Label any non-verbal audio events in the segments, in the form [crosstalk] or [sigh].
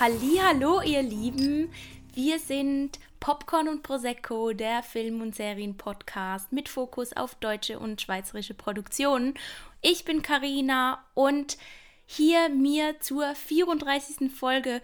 Hallo, ihr Lieben. Wir sind Popcorn und Prosecco, der Film- und Serien-Podcast mit Fokus auf deutsche und schweizerische Produktionen. Ich bin Karina und hier mir zur 34. Folge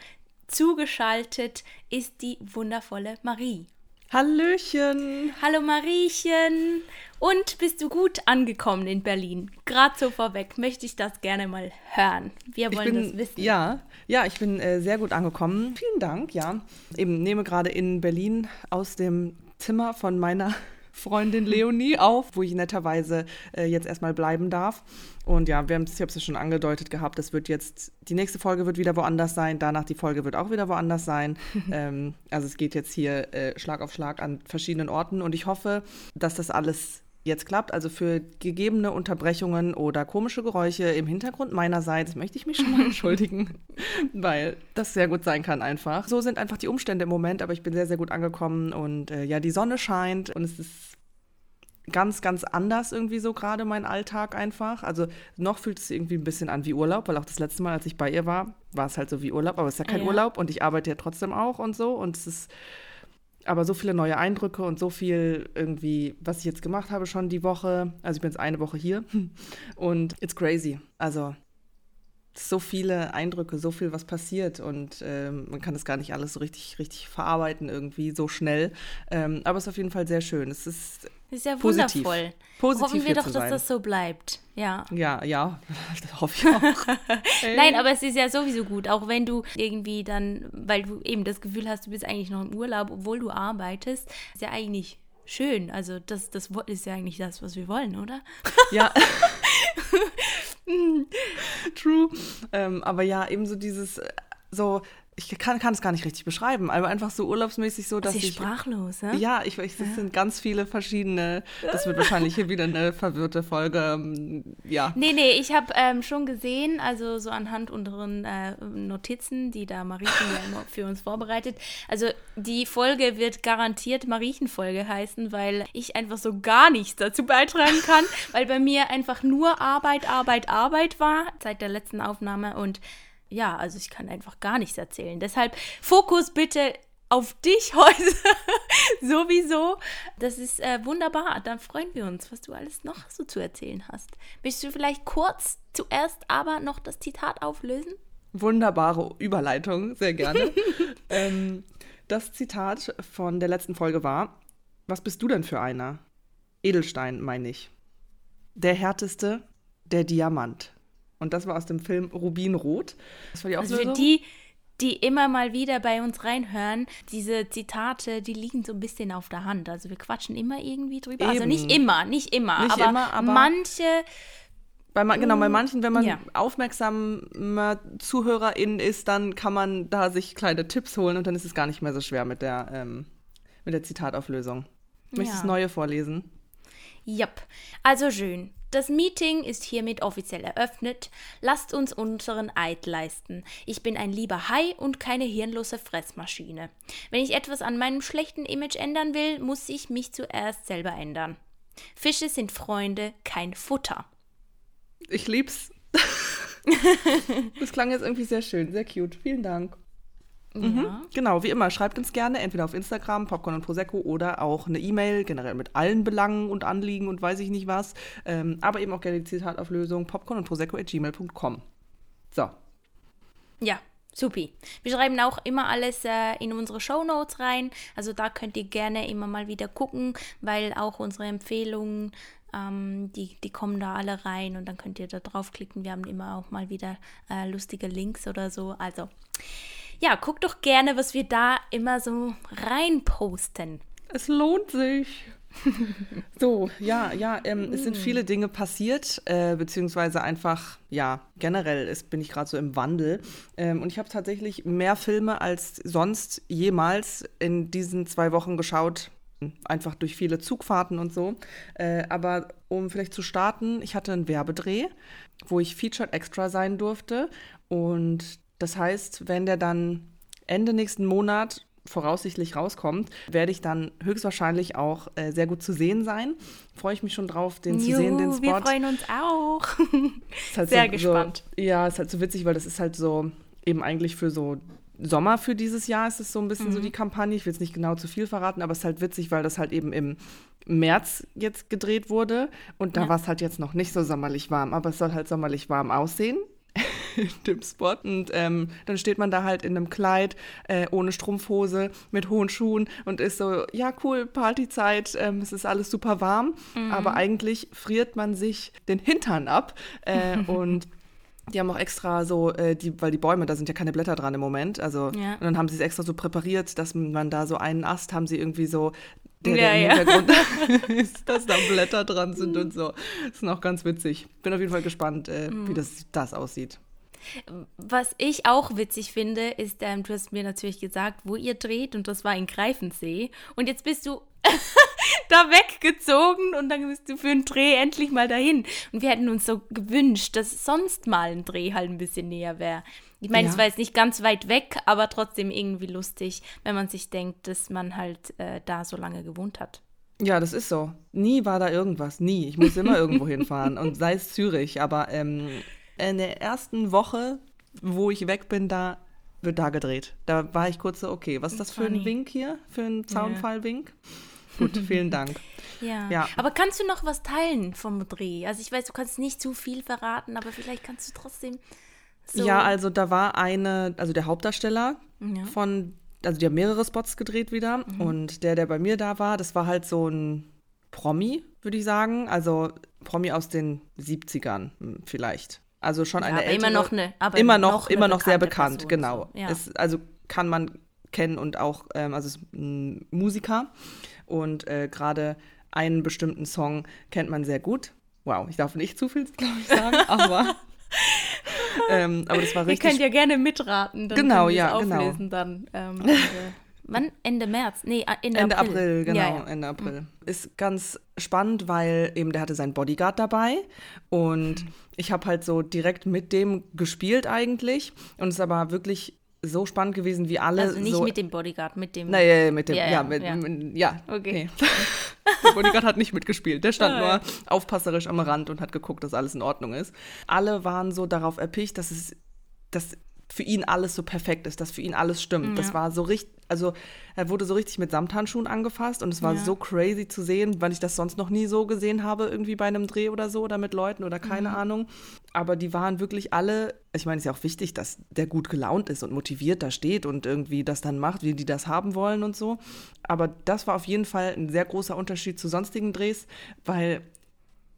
zugeschaltet ist die wundervolle Marie. Hallöchen. Hallo Mariechen. Und bist du gut angekommen in Berlin? Gerade so vorweg möchte ich das gerne mal hören. Wir wollen bin, das wissen. Ja, ja, ich bin äh, sehr gut angekommen. Vielen Dank, ja. Eben nehme gerade in Berlin aus dem Zimmer von meiner Freundin Leonie auf, wo ich netterweise äh, jetzt erstmal bleiben darf. Und ja, wir haben ich habe es ja schon angedeutet gehabt, das wird jetzt, die nächste Folge wird wieder woanders sein, danach die Folge wird auch wieder woanders sein. [laughs] ähm, also es geht jetzt hier äh, Schlag auf Schlag an verschiedenen Orten und ich hoffe, dass das alles jetzt klappt. Also für gegebene Unterbrechungen oder komische Geräusche im Hintergrund meinerseits möchte ich mich schon mal [laughs] entschuldigen, weil das sehr gut sein kann einfach. So sind einfach die Umstände im Moment, aber ich bin sehr, sehr gut angekommen und äh, ja, die Sonne scheint und es ist ganz, ganz anders irgendwie so gerade mein Alltag einfach. Also noch fühlt es irgendwie ein bisschen an wie Urlaub, weil auch das letzte Mal, als ich bei ihr war, war es halt so wie Urlaub, aber es ist ja kein Ja. Urlaub und ich arbeite ja trotzdem auch und so und es ist aber so viele neue Eindrücke und so viel irgendwie, was ich jetzt gemacht habe schon die Woche. Also ich bin jetzt eine Woche hier [laughs] und it's crazy. Also so viele Eindrücke, so viel, was passiert und ähm, man kann das gar nicht alles so richtig, richtig verarbeiten irgendwie so schnell. Ähm, aber es ist auf jeden Fall sehr schön. Es ist Das ist ja Positiv. wundervoll. Positiv Hoffen wir doch, dass das so bleibt. Ja. ja, ja, [laughs] das hoffe ich auch. [laughs] Nein, aber es ist ja sowieso gut, auch wenn du irgendwie dann, weil du eben das Gefühl hast, du bist eigentlich noch im Urlaub, obwohl du arbeitest, ist ja eigentlich schön. Also das, das ist ja eigentlich das, was wir wollen, oder? Ja. [laughs] True. Ähm, aber ja, eben so dieses, äh, so, ich kann, kann es gar nicht richtig beschreiben, aber einfach so urlaubsmäßig so, dass Sie ich. sprachlos, ja? Ja, ich, ich, das sind ganz viele verschiedene. Das wird wahrscheinlich hier wieder eine verwirrte Folge. ähm, Ja. Nee, nee, ich habe ähm, schon gesehen, also so anhand unseren äh, Notizen, die da Mariechen ja immer für uns vorbereitet. Also die Folge wird garantiert Mariechenfolge heißen, weil ich einfach so gar nichts dazu beitragen kann, weil bei mir einfach nur Arbeit, Arbeit, Arbeit war seit der letzten Aufnahme und ja, also ich kann einfach gar nichts erzählen. Deshalb Fokus bitte auf dich [laughs] heute sowieso. Das ist äh, wunderbar. Dann freuen wir uns, was du alles noch so zu erzählen hast. Möchtest du vielleicht kurz zuerst aber noch das Zitat auflösen? Wunderbare Überleitung, sehr gerne. [laughs] ähm, das Zitat von der letzten Folge war: Was bist du denn für einer? Edelstein, meine ich. Der härteste, der Diamant. Und das war aus dem Film Rubinrot. Das war die Also für die, die immer mal wieder bei uns reinhören, diese Zitate, die liegen so ein bisschen auf der Hand. Also wir quatschen immer irgendwie drüber. Also Eben. nicht immer, nicht immer, Nicht aber, immer, aber- manche Bei, ma- genau, bei manchen, wenn man Ja. aufmerksamer Zuhörerin ist, dann kann man da sich kleine Tipps holen und dann ist es gar nicht mehr so schwer mit der, ähm, mit der Zitatauflösung. Möchtest du Ja. das neue vorlesen? Jep, also schön. Das Meeting ist hiermit offiziell eröffnet. Lasst uns unseren Eid leisten. Ich bin ein lieber Hai und keine hirnlose Fressmaschine. Wenn ich etwas an meinem schlechten Image ändern will, muss ich mich zuerst selber ändern. Fische sind Freunde, kein Futter. Ich lieb's. [laughs] das klang jetzt irgendwie sehr schön, sehr cute. Vielen Dank. Ja. Genau, wie immer, schreibt uns gerne entweder auf Instagram, Popcorn und Prosecco oder auch eine E-Mail, generell mit allen Belangen und Anliegen und weiß ich nicht was. Ähm, aber eben auch gerne die Zitatauflösung popcorn und prosecco at gmail.com. So, Ja, supi. Wir schreiben auch immer alles äh, in unsere Show Notes rein. Also da könnt ihr gerne immer mal wieder gucken, weil auch unsere Empfehlungen, ähm, die, die kommen da alle rein und dann könnt ihr da draufklicken. Wir haben immer auch mal wieder äh, lustige Links oder so. Also ja, guckt doch gerne, was wir da immer so reinposten. Es lohnt sich. [laughs] so, ja, ja, ähm, es sind viele Dinge passiert, äh, beziehungsweise einfach, ja, generell ist, bin ich gerade so im Wandel. Ähm, und ich habe tatsächlich mehr Filme als sonst jemals in diesen zwei Wochen geschaut. Einfach durch viele Zugfahrten und so. Äh, aber um vielleicht zu starten, ich hatte einen Werbedreh, wo ich Featured Extra sein durfte. Und das heißt, wenn der dann Ende nächsten Monat voraussichtlich rauskommt, werde ich dann höchstwahrscheinlich auch äh, sehr gut zu sehen sein. Freue ich mich schon drauf, den zu sehen, den Juhu, Spot. wir freuen uns auch. [laughs] Halt [laughs] sehr so, gespannt. So, ja, ist halt so witzig, weil das ist halt so eben eigentlich für so Sommer für dieses Jahr ist es so ein bisschen Mhm. so die Kampagne. Ich will jetzt nicht genau zu viel verraten, aber es ist halt witzig, weil das halt eben im März jetzt gedreht wurde und da Ja. war es halt jetzt noch nicht so sommerlich warm, aber es soll halt sommerlich warm aussehen. In [laughs] dem Spot und ähm, dann steht man da halt in einem Kleid äh, ohne Strumpfhose mit hohen Schuhen und ist so ja cool Partyzeit ähm, es ist alles super warm. Aber eigentlich friert man sich den Hintern ab äh, [laughs] und die haben auch extra so, äh, die, weil die Bäume, da sind ja keine Blätter dran im Moment. Also, Ja. und dann haben sie es extra so präpariert, dass man da so einen Ast haben sie irgendwie so, der, Ja, der im ja. Hintergrund [laughs] ist, dass da Blätter dran sind und so. Das ist noch ganz witzig. Bin auf jeden Fall gespannt, äh, Mhm. wie das, das aussieht. Was ich auch witzig finde, ist, ähm, du hast mir natürlich gesagt, wo ihr dreht und das war in Greifensee. Und jetzt bist du [laughs] [laughs] da weggezogen und dann bist du für einen Dreh endlich mal dahin. Und wir hätten uns so gewünscht, dass sonst mal ein Dreh halt ein bisschen näher wäre. Ich meine, es Ja. war jetzt nicht ganz weit weg, aber trotzdem irgendwie lustig, wenn man sich denkt, dass man halt äh, da so lange gewohnt hat. Ja, das ist so. Nie war da irgendwas, nie. Ich muss immer irgendwo [laughs] hinfahren und sei es Zürich. Aber ähm, in der ersten Woche, wo ich weg bin, da wird da gedreht. Da war ich kurz so, okay, was ist das für ein. Wink hier? Für ein Zaunfall-Wink? Gut, [laughs] vielen Dank. Ja. Ja. Aber kannst du noch was teilen vom Dreh? Also ich weiß, du kannst nicht zu viel verraten, aber vielleicht kannst du trotzdem so. Ja, also da war eine, also der Hauptdarsteller Ja. von, also die haben mehrere Spots gedreht wieder. Mhm. Und der, der bei mir da war, das war halt so ein Promi, würde ich sagen. Also Promi aus den 70ern hm, vielleicht. Also schon Ja, eine aber ältere. immer noch eine- aber immer noch noch, immer noch sehr bekannt, Person, genau. so, ja. es, also kann man kennen und auch, ähm, also ist ein Musiker und äh, gerade einen bestimmten Song kennt man sehr gut. Wow, ich darf nicht zu viel, glaube ich, sagen, [laughs] aber, ähm, aber das war Ihr richtig könnt ja gerne mitraten. Dann Genau, ja, genau. auflesen dann. Ähm, Ende, [laughs] wann? Ende März? Nee, Ende, Ende April, April. genau, Ja, ja. Ende April. Ist ganz spannend, weil eben der hatte seinen Bodyguard dabei und ich habe halt so direkt mit dem gespielt eigentlich und es ist aber wirklich so spannend gewesen, wie alle Also nicht so mit dem Bodyguard, mit dem. Naja, mit dem, Ja, ja, mit, ja. mit, ja. Okay. [laughs] Der Bodyguard hat nicht mitgespielt. Der stand Ah, nur ja. aufpasserisch am Rand und hat geguckt, dass alles in Ordnung ist. Alle waren so darauf erpicht, dass es, dass für ihn alles so perfekt ist, dass für ihn alles stimmt. Das Ja. war so richtig, also er wurde so richtig mit Samthandschuhen angefasst und es war Ja. so crazy zu sehen, weil ich das sonst noch nie so gesehen habe, irgendwie bei einem Dreh oder so oder mit Leuten oder keine Mhm. Ahnung. Aber die waren wirklich alle, ich meine, es ist ja auch wichtig, dass der gut gelaunt ist und motiviert da steht und irgendwie das dann macht, wie die das haben wollen und so. Aber das war auf jeden Fall ein sehr großer Unterschied zu sonstigen Drehs, weil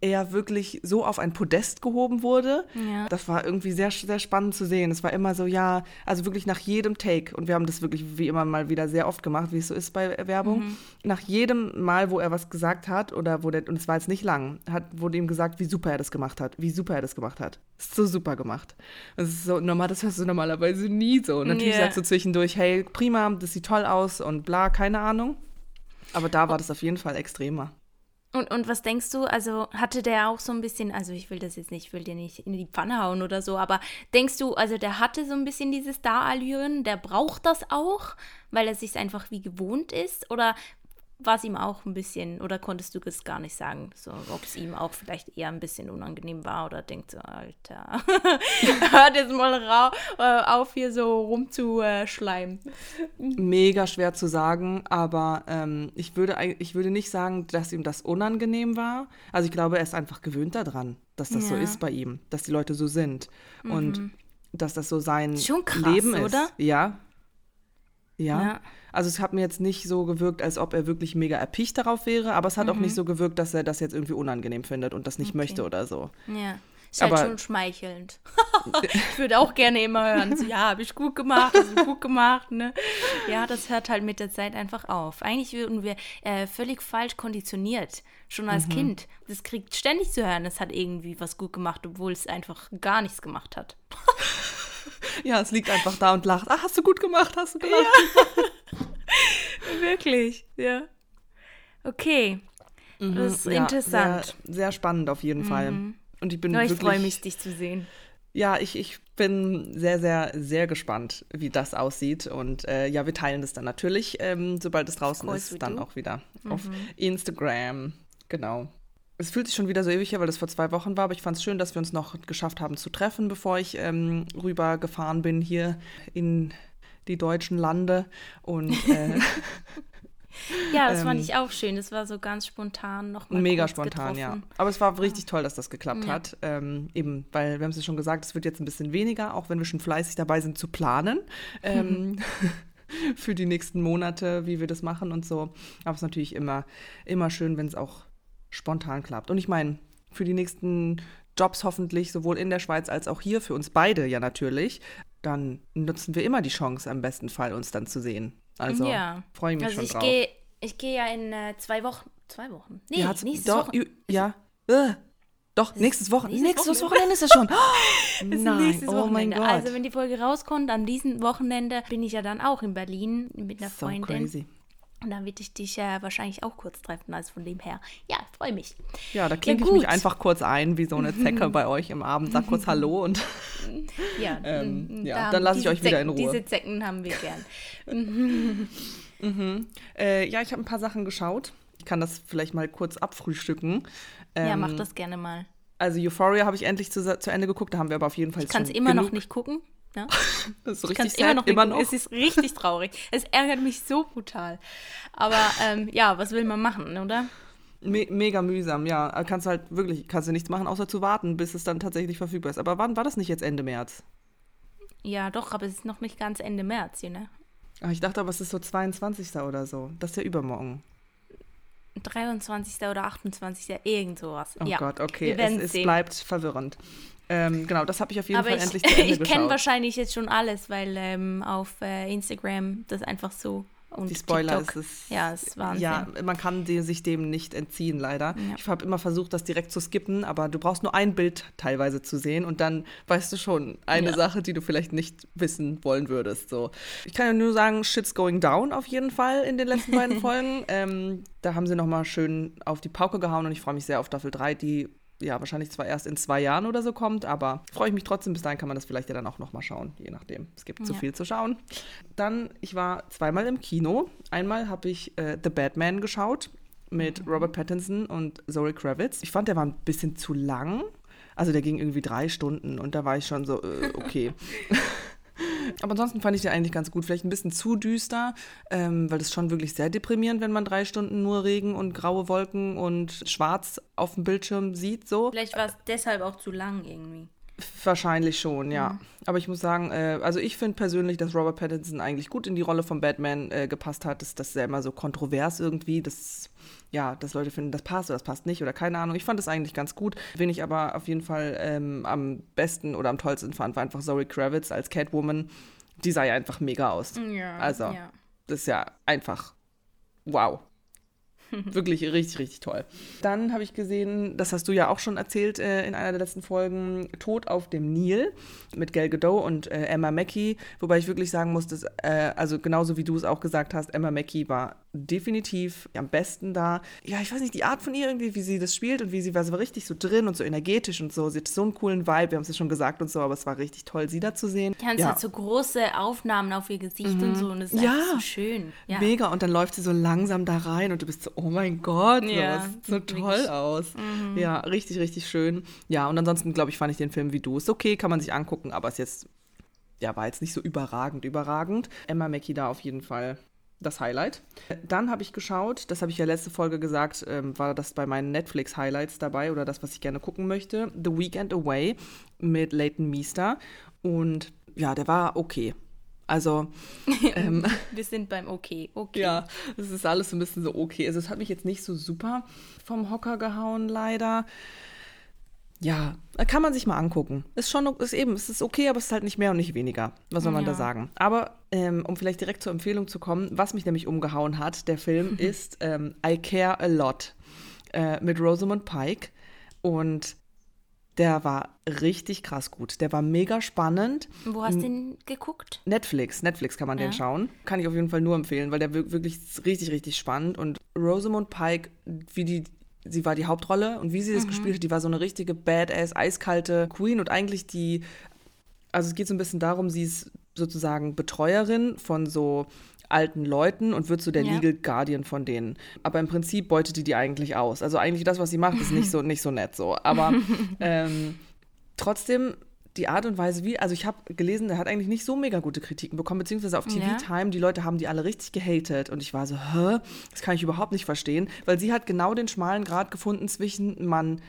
er wirklich so auf ein Podest gehoben wurde. Ja. Das war irgendwie sehr, sehr spannend zu sehen. Es war immer so, ja, also wirklich nach jedem Take, und wir haben das wirklich wie immer mal wieder sehr oft gemacht, wie es so ist bei Werbung, Mhm. nach jedem Mal, wo er was gesagt hat, oder wo der, und es war jetzt nicht lang, hat, wurde ihm gesagt, wie super er das gemacht hat, wie super er das gemacht hat. Ist so super gemacht. Das ist so, normal, das hörst du normalerweise nie so. Und natürlich Ja. sagst du zwischendurch, hey, prima, das sieht toll aus und bla, keine Ahnung. Aber da war das auf jeden Fall extremer. Und, und was denkst du, also hatte der auch so ein bisschen, also ich will das jetzt nicht, ich will dir nicht in die Pfanne hauen oder so, aber denkst du, also der hatte so ein bisschen diese Star-Allüren, der braucht das auch, weil er sich einfach wie gewohnt ist? Oder war es ihm auch ein bisschen, oder konntest du es gar nicht sagen, so, ob es ihm auch vielleicht eher ein bisschen unangenehm war oder denkt so, Alter, [laughs] hört jetzt mal rau, äh, auf hier so rumzuschleimen. mega schwer zu sagen, aber ähm, ich, würde, ich würde nicht sagen, dass ihm das unangenehm war. Also ich glaube, er ist einfach gewöhnt daran, dass das so Ja. ist bei ihm, dass die Leute so sind und dass das so sein Schon krass, Leben ist. oder? Ja. Ja. Ja. Also es hat mir jetzt nicht so gewirkt, als ob er wirklich mega erpicht darauf wäre, aber es hat auch nicht so gewirkt, dass er das jetzt irgendwie unangenehm findet und das nicht Okay. möchte oder so. Ja. Ist halt Aber- schon schmeichelnd. [laughs] ich würde auch gerne immer hören, so, ja, habe ich gut gemacht, hast du gut gemacht, ne? Ja, das hört halt mit der Zeit einfach auf. Eigentlich wurden wir äh, völlig falsch konditioniert, schon Mhm. als Kind. Das kriegt ständig zu hören, es hat irgendwie was gut gemacht, obwohl es einfach gar nichts gemacht hat. [laughs] [laughs] Ja, es liegt einfach da und lacht. Ah, hast du gut gemacht, hast du gemacht. [laughs] Wirklich, ja. Okay, das ist Mhm. Ja, interessant. Sehr, sehr spannend auf jeden Fall. Und ich bin Ja, ich freue mich, dich zu sehen. Ja, ich, ich bin sehr, sehr, sehr gespannt, wie das aussieht. Und äh, ja, wir teilen das dann natürlich, ähm, sobald es draußen ist, dann do. auch wieder auf Instagram. Genau. Es fühlt sich schon wieder so ewig her, weil das vor zwei Wochen war, aber ich fand es schön, dass wir uns noch geschafft haben zu treffen, bevor ich ähm, rübergefahren bin hier in die deutschen Lande. Und äh, [laughs] Ja, das fand Ähm, ich auch schön. Das war so ganz spontan nochmal. Mega spontan, getroffen. ja. Aber es war richtig toll, dass das geklappt Ja. hat. Ähm, eben, weil wir haben es ja schon gesagt, es wird jetzt ein bisschen weniger, auch wenn wir schon fleißig dabei sind zu planen. Ähm, [laughs] für die nächsten Monate, wie wir das machen und so. Aber es ist natürlich immer, immer schön, wenn es auch spontan klappt. Und ich meine, für die nächsten Jobs hoffentlich, sowohl in der Schweiz als auch hier, für uns beide ja natürlich, dann nutzen wir immer die Chance, am besten Fall uns dann zu sehen. Also ja. freue ich mich also schon ich drauf. gehe ich gehe ja in äh, zwei Wochen. Zwei Wochen? Nee, Ja, nächstes doch, Wochenende. Ja. Äh, doch, nächstes Wochenende. nächstes Wochenende. Ist das schon. [laughs] Ist Nein, nächstes oh mein. Gott. Also wenn die Folge rauskommt, an diesem Wochenende bin ich ja dann auch in Berlin mit einer so Freundin. crazy. Und dann wird ich dich äh, wahrscheinlich auch kurz treffen. Also von dem her, ja, freue mich. Ja, da klinke ich gut. mich einfach kurz ein, wie so eine Zecke [laughs] bei euch im Abend. Sag kurz Hallo und [laughs] Ja, Ähm, ja, da dann lasse ich euch wieder in Ruhe. Diese Zecken haben wir gern. [laughs] äh, ja, ich habe ein paar Sachen geschaut. Ich kann das vielleicht mal kurz abfrühstücken. Ähm, ja, mach das gerne mal. Also Euphoria habe ich endlich zu, zu Ende geguckt. Da haben wir aber auf jeden Fall Ich kann es immer noch genug- nicht gucken. Ja? [laughs] Das ist richtig es immer sad, noch immer noch. Es ist richtig traurig. Es ärgert mich so brutal. Aber ähm, ja, was will man machen, oder? Me mega mühsam, ja. Kannst du halt wirklich, kannst du nichts machen, außer zu warten, bis es dann tatsächlich verfügbar ist. Aber wann war das nicht jetzt Ende März? Ja, doch, aber es ist noch nicht ganz Ende März, ne? Ah, ich dachte aber, es ist so 22. oder so. Das ist ja übermorgen. 23. oder 28. irgend sowas. Oh ja. Gott, okay. Es, es bleibt verwirrend. Ähm, genau, das habe ich auf jeden Aber Fall ich, endlich zu Ende [laughs] ich kenne wahrscheinlich jetzt schon alles, weil ähm, auf äh, Instagram das einfach so und Die Spoiler TikTok. ist es. Ja, ist Wahnsinn. Ja, man kann die, sich dem nicht entziehen, leider. Ja. Ich habe immer versucht, das direkt zu skippen, aber du brauchst nur ein Bild teilweise zu sehen und dann weißt du schon eine Ja. Sache, die du vielleicht nicht wissen wollen würdest. So. Ich kann ja nur sagen, shit's going down auf jeden Fall in den letzten beiden [laughs] Folgen. Ähm, da haben sie nochmal schön auf die Pauke gehauen und ich freue mich sehr auf Staffel 3, die ja wahrscheinlich zwar erst in zwei Jahren oder so kommt, aber freue ich mich trotzdem. Bis dahin kann man das vielleicht ja dann auch nochmal schauen, je nachdem. Es gibt zu Ja. viel zu schauen. Dann, ich war zweimal im Kino. Einmal habe ich äh, The Batman geschaut mit Robert Pattinson und Zoe Kravitz. Ich fand, der war ein bisschen zu lang. Also der ging irgendwie drei Stunden und da war ich schon so, äh, okay. [laughs] Aber ansonsten fand ich den eigentlich ganz gut. Vielleicht ein bisschen zu düster, ähm, weil das schon wirklich sehr deprimierend, wenn man drei Stunden nur Regen und graue Wolken und schwarz auf dem Bildschirm sieht. So. Vielleicht war es deshalb auch zu lang irgendwie. Wahrscheinlich schon, ja. Aber ich muss sagen, äh, also ich finde persönlich, dass Robert Pattinson eigentlich gut in die Rolle von Batman äh, gepasst hat. Das, das ist ja immer so kontrovers irgendwie, dass, ja, dass Leute finden, das passt oder das passt nicht oder keine Ahnung. Ich fand das eigentlich ganz gut. Wen ich aber auf jeden Fall ähm, am besten oder am tollsten fand, war einfach Zoe Kravitz als Catwoman. Die sah ja einfach mega aus. Ja. Also. Ja. Das ist ja einfach wow. [laughs] Wirklich richtig, richtig toll. Dann habe ich gesehen, das hast du ja auch schon erzählt äh, in einer der letzten Folgen, Tod auf dem Nil mit Gal Gadot und äh, Emma Mackey. Wobei ich wirklich sagen muss, dass, äh, also genauso wie du es auch gesagt hast, Emma Mackey war definitiv am besten da. Ja, ich weiß nicht, die Art von ihr irgendwie, wie sie das spielt und wie sie war, sie war richtig so drin und so energetisch und so. Sie hat so einen coolen Vibe, wir haben es ja schon gesagt und so, aber es war richtig toll, sie da zu sehen. Die haben ja. halt so große Aufnahmen auf ihr Gesicht und so und es ist Ja. so schön. Ja. Mega, und dann läuft sie so langsam da rein und du bist so, oh mein Gott, so, Ja, das sieht so toll aus. Ja, richtig, richtig schön. Ja, und ansonsten, glaube ich, fand ich den Film wie du. Ist okay, kann man sich angucken, aber ist jetzt, ja, war jetzt nicht so überragend, überragend. Emma Mackey da auf jeden Fall das Highlight. Dann habe ich geschaut, das habe ich ja letzte Folge gesagt, ähm, war das bei meinen Netflix-Highlights dabei oder das, was ich gerne gucken möchte. The Weekend Away mit Leighton Meester. Und ja, der war okay. Also, [laughs] ähm, Wir sind beim Okay. Okay. ja, das ist alles so ein bisschen so okay. Also es hat mich jetzt nicht so super vom Hocker gehauen, leider. Ja, kann man sich mal angucken. Ist schon, ist eben, es ist okay, aber es ist halt nicht mehr und nicht weniger. Was soll man da Ja. sagen? Aber ähm, um vielleicht direkt zur Empfehlung zu kommen, was mich nämlich umgehauen hat, der Film [laughs] ist ähm, I Care a Lot äh, mit Rosamund Pike und der war richtig krass gut. Der war mega spannend. Wo hast du den geguckt? Netflix, Netflix kann man den Ja. schauen. Kann ich auf jeden Fall nur empfehlen, weil der wir- wirklich richtig, richtig spannend. Und Rosamund Pike, wie die, sie war die Hauptrolle und wie sie das gespielt hat, die war so eine richtige Badass, eiskalte Queen und eigentlich die, also es geht so ein bisschen darum, sie ist sozusagen Betreuerin von so alten Leuten und wird so der Ja. Legal Guardian von denen. Aber im Prinzip beutet die die eigentlich aus. Also eigentlich das, was sie macht, ist nicht so, nicht so nett so. Aber [laughs] ähm, trotzdem die Art und Weise, wie, also ich habe gelesen, der hat eigentlich nicht so mega gute Kritiken bekommen, beziehungsweise auf TV Ja. Time, die Leute haben die alle richtig gehatet und ich war so, hä? Das kann ich überhaupt nicht verstehen, weil sie hat genau den schmalen Grad gefunden zwischen man,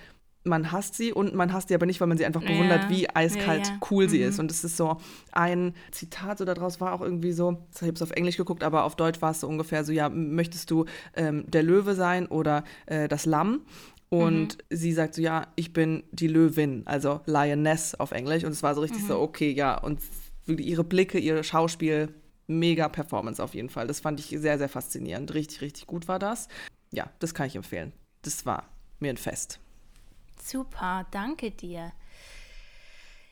man hasst sie und man hasst sie aber nicht, weil man sie einfach bewundert, Ja. wie eiskalt Ja, cool sie ist. Und es ist so ein Zitat so daraus war auch irgendwie so, ich habe es auf Englisch geguckt, aber auf Deutsch war es so ungefähr so, ja, möchtest du ähm, der Löwe sein oder äh, das Lamm? Und sie sagt so, ja, ich bin die Löwin, also Lioness auf Englisch. Und es war so richtig so, okay, ja. Und ihre Blicke, ihr Schauspiel, mega Performance auf jeden Fall. Das fand ich sehr, sehr faszinierend. Richtig, richtig gut war das. Ja, das kann ich empfehlen. Das war mir ein Fest. Super, danke dir.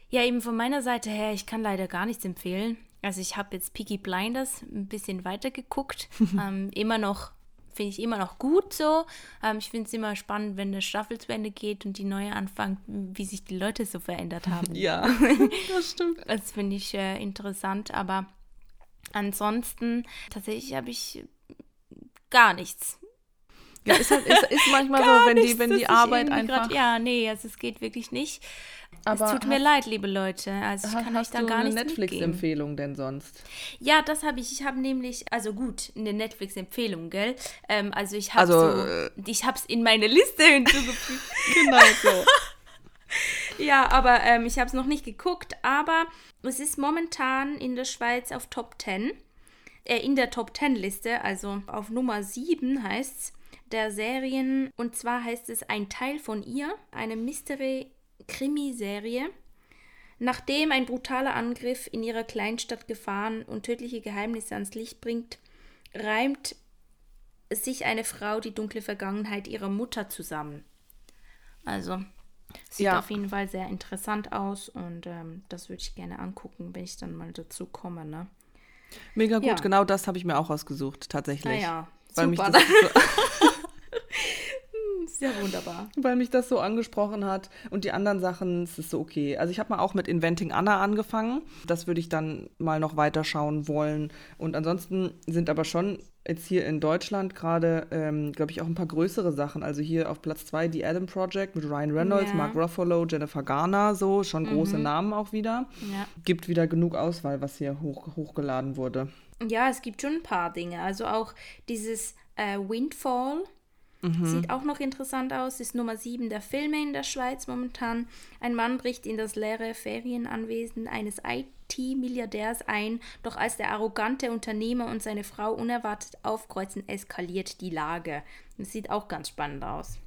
Ja, eben von meiner Seite her, ich kann leider gar nichts empfehlen. Also ich habe jetzt Peaky Blinders ein bisschen weiter geguckt. [laughs] ähm, immer noch, finde ich immer noch gut so. Ähm, ich finde es immer spannend, wenn eine Staffel zu Ende geht und die neue anfängt, wie sich die Leute so verändert haben. [laughs] Ja, [laughs] das stimmt. Das finde ich äh, interessant, aber ansonsten tatsächlich habe ich gar nichts. Ja, ist, halt, ist, ist manchmal so, wenn die, wenn die Arbeit einfach. grad- ja, nee, also es geht wirklich nicht. Aber es tut mir hast- leid, liebe Leute. Also ich kann euch Hast da du gar eine nichts mitgeben. Netflix-Empfehlung denn sonst? Ja, das habe ich. Ich habe nämlich, also gut, eine Netflix-Empfehlung, gell? Ähm, also ich habe Also, so, äh, ich habe es in meine Liste [laughs] hinzugefügt. Genau so. [laughs] ja, aber ähm, ich habe es noch nicht geguckt. Aber es ist momentan in der Schweiz auf Top 10. Äh, in der Top 10 Liste, also auf Nummer 7 heißt es der Serien. Und zwar heißt es Ein Teil von ihr, eine Mystery-Krimi-Serie. Nachdem ein brutaler Angriff in ihrer Kleinstadt Gefahren und tödliche Geheimnisse ans Licht bringt, reimt sich eine Frau die dunkle Vergangenheit ihrer Mutter zusammen. Also, sieht Ja. auf jeden Fall sehr interessant aus und ähm, das würde ich gerne angucken, wenn ich dann mal dazu komme, ne? Mega gut, Ja. genau das habe ich mir auch ausgesucht, tatsächlich. Naja, Weil mich, super. das so, Sehr wunderbar. weil mich das so angesprochen hat. Und die anderen Sachen, es ist so okay. Also ich habe mal auch mit Inventing Anna angefangen. Das würde ich dann mal noch weiterschauen wollen. Und ansonsten sind aber schon jetzt hier in Deutschland gerade, ähm, glaube ich, auch ein paar größere Sachen. Also hier auf Platz zwei die Adam Project mit Ryan Reynolds, Ja. Mark Ruffalo, Jennifer Garner, so schon große Namen auch wieder. Ja. Gibt wieder genug Auswahl, was hier hoch, hochgeladen wurde. Ja, es gibt schon ein paar Dinge. Also auch dieses äh, Windfall sieht auch noch interessant aus. Ist Nummer 7 der Filme in der Schweiz momentan. Ein Mann bricht in das leere Ferienanwesen eines IT-Milliardärs ein, doch als der arrogante Unternehmer und seine Frau unerwartet aufkreuzen, eskaliert die Lage. Das sieht auch ganz spannend aus.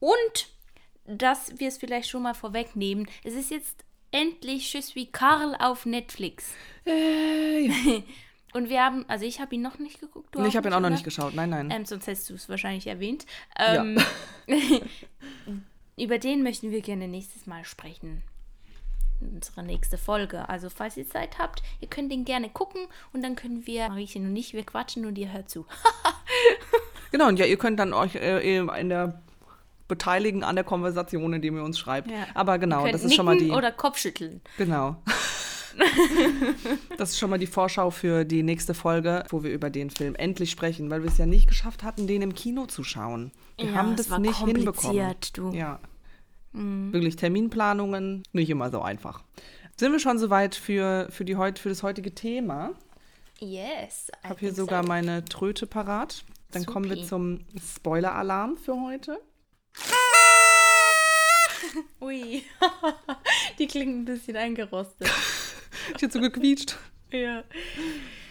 Und, dass wir es vielleicht schon mal vorwegnehmen, es ist jetzt endlich Je suis Karl auf Netflix. Hey. [laughs] Und wir haben, also ich habe ihn noch nicht geguckt. Du Nee, ich habe ihn auch noch nicht geschaut. Nein, nein. Ähm, sonst hättest du es wahrscheinlich erwähnt. Ja. Ähm, [laughs] [laughs] über den möchten wir gerne nächstes Mal sprechen. Unsere nächste Folge. Also, falls ihr Zeit habt, ihr könnt den gerne gucken und dann können wir, Mariechen und ich, wir quatschen und ihr hört zu. [laughs] Genau, und ja, ihr könnt dann euch äh, in der beteiligen an der Konversation, indem ihr uns schreibt. Ja. Aber genau, das ist schon mal die. Oder Kopfschütteln. Genau. [laughs] das ist schon mal die Vorschau für die nächste Folge, wo wir über den Film endlich sprechen, weil wir es ja nicht geschafft hatten, den im Kino zu schauen. Wir Ja, haben das nicht hinbekommen. du. Mhm. Ja. Wirklich Terminplanungen, nicht immer so einfach. Sind wir schon soweit für, für, die für das heutige Thema? Yes. Ich habe hier sogar meine Tröte parat. Dann kommen wir Supi. zum Spoiler-Alarm für heute. [laughs] Ui. [laughs] Die klingen ein bisschen eingerostet. [laughs] Ich hätte so gequietscht. Ja.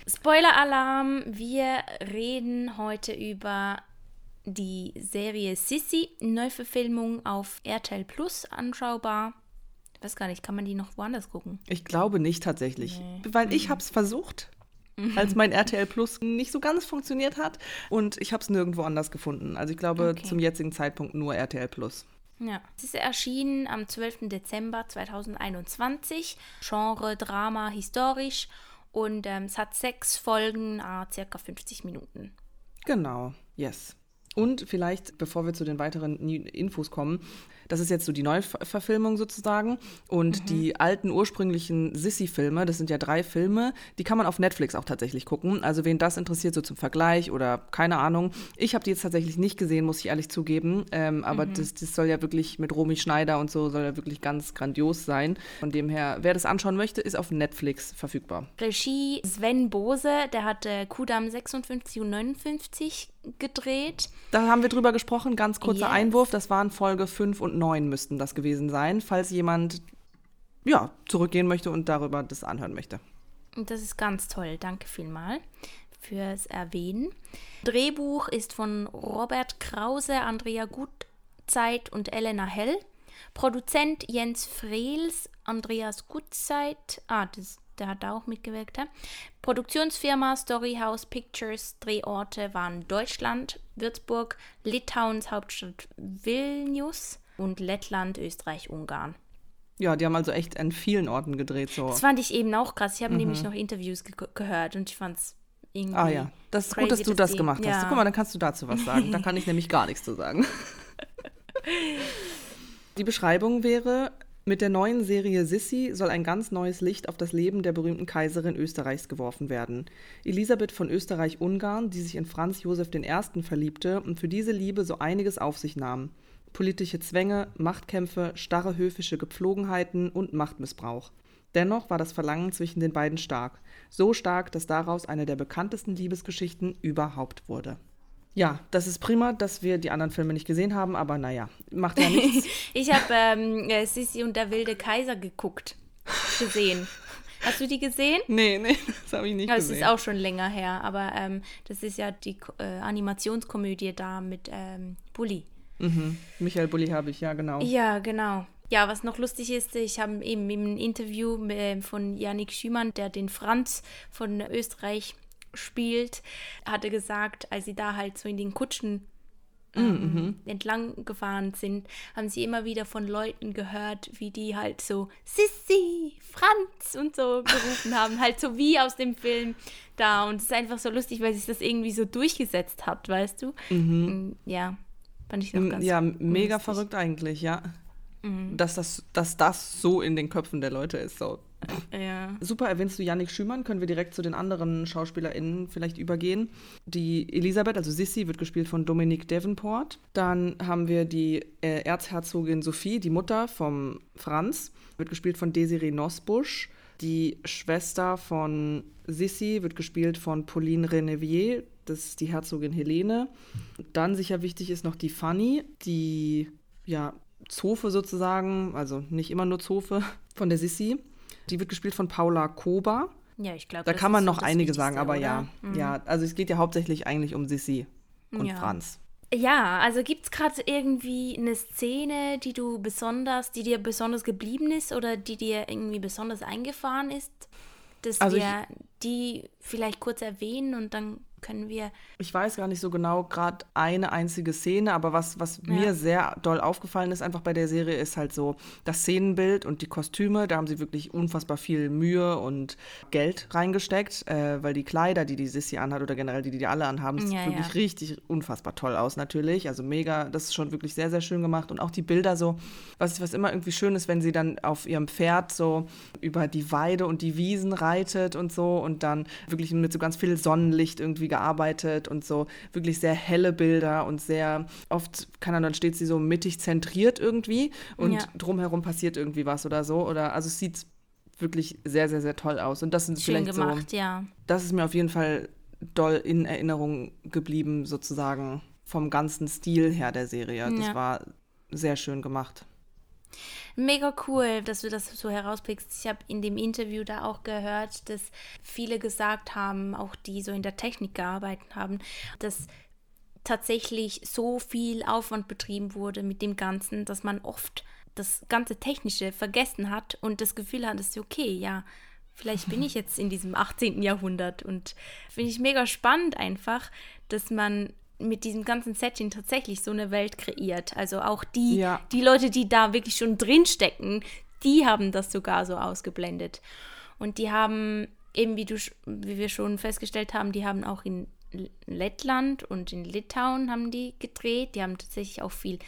Spoiler-Alarm, wir reden heute über die Serie Sissy, Neuverfilmung auf RTL Plus anschaubar. Ich weiß gar nicht, kann man die noch woanders gucken? Ich glaube nicht tatsächlich. Weil ich habe es versucht, als mein RTL Plus nicht so ganz funktioniert hat. Und ich habe es nirgendwo anders gefunden. Also ich glaube Okay. zum jetzigen Zeitpunkt nur RTL Plus. Ja. Es ist erschienen am 12. Dezember 2021. Genre Drama historisch. Und ähm, es hat sechs Folgen, ah, circa 50 Minuten. Genau, yes. Und vielleicht, bevor wir zu den weiteren Infos kommen, Das ist jetzt so die Neuverfilmung sozusagen. Und mhm. die alten ursprünglichen Sissy-Filme, das sind ja drei Filme, die kann man auf Netflix auch tatsächlich gucken. Also wen das interessiert, so zum Vergleich oder keine Ahnung. Ich habe die jetzt tatsächlich nicht gesehen, muss ich ehrlich zugeben. Ähm, aber mhm. das, das soll ja wirklich mit Romy Schneider und so, soll ja wirklich ganz grandios sein. Von dem her, wer das anschauen möchte, ist auf Netflix verfügbar. Regie Sven Bose, der hatte Kudam 56 und 59 gedreht. Da haben wir drüber gesprochen, ganz kurzer yes. Einwurf. Das waren Folge 5 und 9 müssten das gewesen sein, falls jemand ja, zurückgehen möchte und darüber das anhören möchte. Das ist ganz toll. Danke vielmals fürs Erwähnen. Drehbuch ist von Robert Krause, Andrea Gutzeit und Elena Hell. Produzent Jens Frehls, Andreas Gutzeit. Ah, das der hat da auch mitgewirkt. Ja? Produktionsfirma Storyhouse Pictures, Drehorte waren Deutschland, Würzburg, Litauens Hauptstadt Vilnius und Lettland, Österreich, Ungarn. Ja, die haben also echt an vielen Orten gedreht. So. Das fand ich eben auch krass. Ich habe mhm. nämlich noch Interviews ge gehört und ich fand es irgendwie. Ah ja, das ist gut, dass du das gemacht hast. Ja. Guck mal, dann kannst du dazu was sagen. da [laughs] kann ich nämlich gar nichts zu sagen. [laughs] Die Beschreibung wäre, mit der neuen Serie Sissi soll ein ganz neues Licht auf das Leben der berühmten Kaiserin Österreichs geworfen werden. Elisabeth von Österreich-Ungarn, die sich in Franz Josef I. verliebte und für diese Liebe so einiges auf sich nahm. Politische Zwänge, Machtkämpfe, starre höfische Gepflogenheiten und Machtmissbrauch. Dennoch war das Verlangen zwischen den beiden stark. So stark, dass daraus eine der bekanntesten Liebesgeschichten überhaupt wurde. Ja, das ist prima, dass wir die anderen Filme nicht gesehen haben, aber naja, macht ja nichts. [laughs] ich habe ähm, äh, Sissi und der wilde Kaiser geguckt, gesehen. Hast du die gesehen? Nee, nee, [laughs] das habe ich nicht ja, gesehen. Das ist auch schon länger her, aber ähm, das ist ja die äh, Animationskomödie da mit ähm, Bulli. Mhm. Michael Bulli habe ich, ja, genau. Ja, genau. Ja, was noch lustig ist, ich habe eben im Interview äh, von Yannick Schümann, der den Franz von Österreich spielt, hatte gesagt, als sie da halt so in den Kutschen mm, ähm, mhm. entlang gefahren sind, haben sie immer wieder von Leuten gehört, wie die halt so Sissi, Franz und so gerufen haben, halt so wie aus dem Film da. Und es ist einfach so lustig, weil sich das irgendwie so durchgesetzt hat, weißt du? Mhm. Mm, ja, fand ich noch ganz Ja, mega lustig. verrückt eigentlich, ja. Mhm. Dass, das, dass das so in den Köpfen der Leute ist. So. Ja. Super, erwähnst du Yannick Schümann, können wir direkt zu den anderen SchauspielerInnen vielleicht übergehen. Die Elisabeth, also Sissy, wird gespielt von Dominique Davenport. Dann haben wir die äh, Erzherzogin Sophie, die Mutter vom Franz, wird gespielt von Desiree Nosbusch. Die Schwester von Sissy wird gespielt von Pauline Renevier, das ist die Herzogin Helene. Dann sicher wichtig ist noch die Fanny, die ja Zofe sozusagen, also nicht immer nur Zofe von der Sissi. Die wird gespielt von Paula Koba. Ja, ich glaube, da kann man noch einige sagen, aber oder? ja, mhm. ja, also es geht ja hauptsächlich eigentlich um Sissi und ja. Franz. Ja, also gibt es gerade irgendwie eine Szene, die du besonders, die dir besonders geblieben ist oder die dir irgendwie besonders eingefahren ist, dass also wir ich, die vielleicht kurz erwähnen und dann können wir. Ich weiß gar nicht so genau gerade eine einzige Szene, aber was, was ja. mir sehr doll aufgefallen ist, einfach bei der Serie, ist halt so das Szenenbild und die Kostüme. Da haben sie wirklich unfassbar viel Mühe und Geld reingesteckt, äh, weil die Kleider, die die Sissy anhat oder generell die, die alle anhaben, sieht ja, wirklich ja. richtig unfassbar toll aus, natürlich. Also mega, das ist schon wirklich sehr, sehr schön gemacht. Und auch die Bilder so, was, was immer irgendwie schön ist, wenn sie dann auf ihrem Pferd so über die Weide und die Wiesen reitet und so und dann wirklich mit so ganz viel Sonnenlicht irgendwie gearbeitet und so wirklich sehr helle Bilder und sehr oft kann dann, dann steht sie so mittig zentriert irgendwie und ja. drumherum passiert irgendwie was oder so. Oder also es sieht wirklich sehr, sehr, sehr toll aus. Und das sind Schön vielleicht gemacht, so, ja. Das ist mir auf jeden Fall doll in Erinnerung geblieben, sozusagen vom ganzen Stil her der Serie. Das ja. war sehr schön gemacht. Mega cool, dass du das so herauspickst. Ich habe in dem Interview da auch gehört, dass viele gesagt haben, auch die so in der Technik gearbeitet haben, dass tatsächlich so viel Aufwand betrieben wurde mit dem Ganzen, dass man oft das ganze Technische vergessen hat und das Gefühl hat, dass okay, ja, vielleicht bin ich [laughs] jetzt in diesem 18. Jahrhundert und finde ich mega spannend einfach, dass man mit diesem ganzen Setting tatsächlich so eine Welt kreiert. Also auch die, ja. die Leute, die da wirklich schon drinstecken, die haben das sogar so ausgeblendet. Und die haben eben, wie, du, wie wir schon festgestellt haben, die haben auch in Lettland und in Litauen haben die gedreht. Die haben tatsächlich auch viel,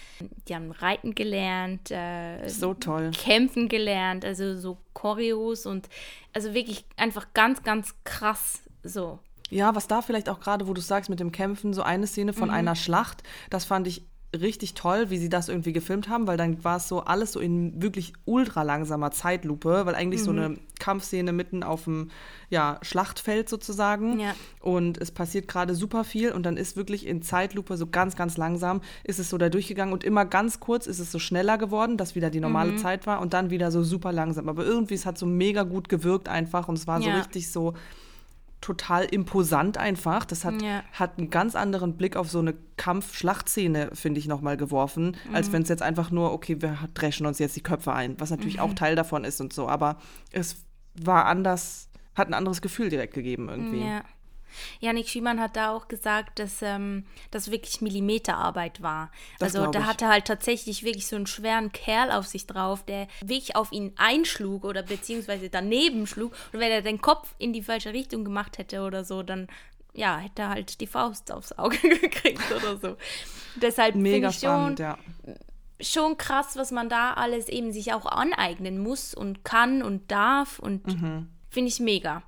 die haben Reiten gelernt, äh, so toll. Kämpfen gelernt, also so Choreos und also wirklich einfach ganz, ganz krass so. Ja, was da vielleicht auch gerade, wo du sagst mit dem Kämpfen, so eine Szene von mhm. einer Schlacht, das fand ich richtig toll, wie sie das irgendwie gefilmt haben, weil dann war es so alles so in wirklich ultra langsamer Zeitlupe, weil eigentlich mhm. so eine Kampfszene mitten auf dem ja, Schlachtfeld sozusagen ja. und es passiert gerade super viel und dann ist wirklich in Zeitlupe so ganz, ganz langsam ist es so da durchgegangen und immer ganz kurz ist es so schneller geworden, dass wieder die normale mhm. Zeit war und dann wieder so super langsam. Aber irgendwie es hat so mega gut gewirkt einfach und es war ja. so richtig so total imposant einfach. Das hat, ja. hat einen ganz anderen Blick auf so eine Kampf-Schlachtszene, finde ich, nochmal geworfen, mhm. als wenn es jetzt einfach nur, okay, wir dreschen uns jetzt die Köpfe ein, was natürlich mhm. auch Teil davon ist und so. Aber es war anders, hat ein anderes Gefühl direkt gegeben irgendwie. Ja. Janik Schiemann hat da auch gesagt, dass ähm, das wirklich Millimeterarbeit war. Das also da hatte halt tatsächlich wirklich so einen schweren Kerl auf sich drauf, der wirklich auf ihn einschlug oder beziehungsweise daneben schlug. Und wenn er den Kopf in die falsche Richtung gemacht hätte oder so, dann ja, hätte er halt die Faust aufs Auge [laughs] gekriegt oder so. Deshalb mega ich spannend, schon, ja. Schon krass, was man da alles eben sich auch aneignen muss und kann und darf und mhm. finde ich mega.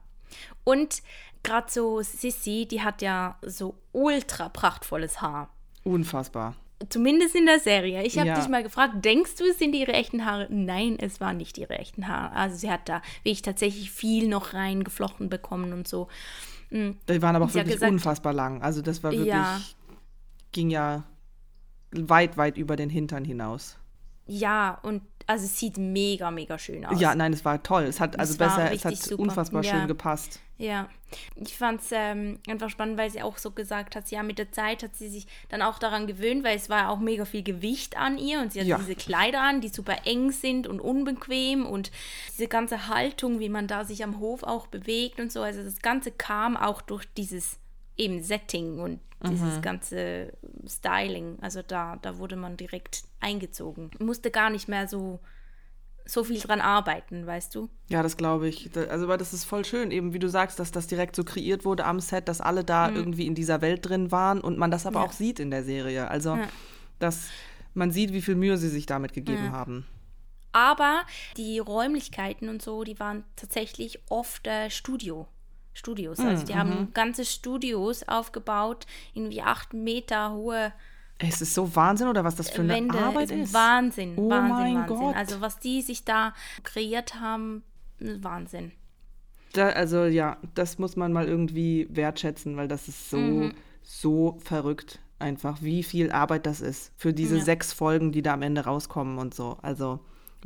Und gerade so Sissy, die hat ja so ultra prachtvolles Haar. Unfassbar. Zumindest in der Serie. Ich habe ja. dich mal gefragt, denkst du, es sind ihre echten Haare? Nein, es waren nicht ihre echten Haare. Also sie hat da wirklich tatsächlich viel noch reingeflochten bekommen und so. Mhm. Die waren aber auch wirklich gesagt, unfassbar lang. Also das war wirklich, ja. ging ja weit, weit über den Hintern hinaus. Ja, und also es sieht mega, mega schön aus. Ja, nein, es war toll. Es hat also besser, es hat super. unfassbar ja. schön gepasst. Ja, ich fand es ähm, einfach spannend, weil sie auch so gesagt hat, ja, mit der Zeit hat sie sich dann auch daran gewöhnt, weil es war auch mega viel Gewicht an ihr und sie hat ja. diese Kleider an, die super eng sind und unbequem und diese ganze Haltung, wie man da sich am Hof auch bewegt und so. Also das Ganze kam auch durch dieses eben Setting und dieses mhm. ganze Styling. Also da, da wurde man direkt eingezogen. Musste gar nicht mehr so, so viel dran arbeiten, weißt du? Ja, das glaube ich. Also, weil das ist voll schön, eben wie du sagst, dass das direkt so kreiert wurde am Set, dass alle da mhm. irgendwie in dieser Welt drin waren und man das aber ja. auch sieht in der Serie. Also, ja. dass man sieht, wie viel Mühe sie sich damit gegeben ja. haben. Aber die Räumlichkeiten und so, die waren tatsächlich oft äh, Studio. Studios. Hm, also die mhm. haben ganze Studios aufgebaut, irgendwie acht Meter hohe. Es ist so Wahnsinn, oder was das für eine Wände. Arbeit ist? Wahnsinn, oh Wahnsinn, mein Wahnsinn. Gott. Also was die sich da kreiert haben, Wahnsinn. Da, also ja, das muss man mal irgendwie wertschätzen, weil das ist so, mhm. so verrückt einfach, wie viel Arbeit das ist für diese ja. sechs Folgen, die da am Ende rauskommen und so. Also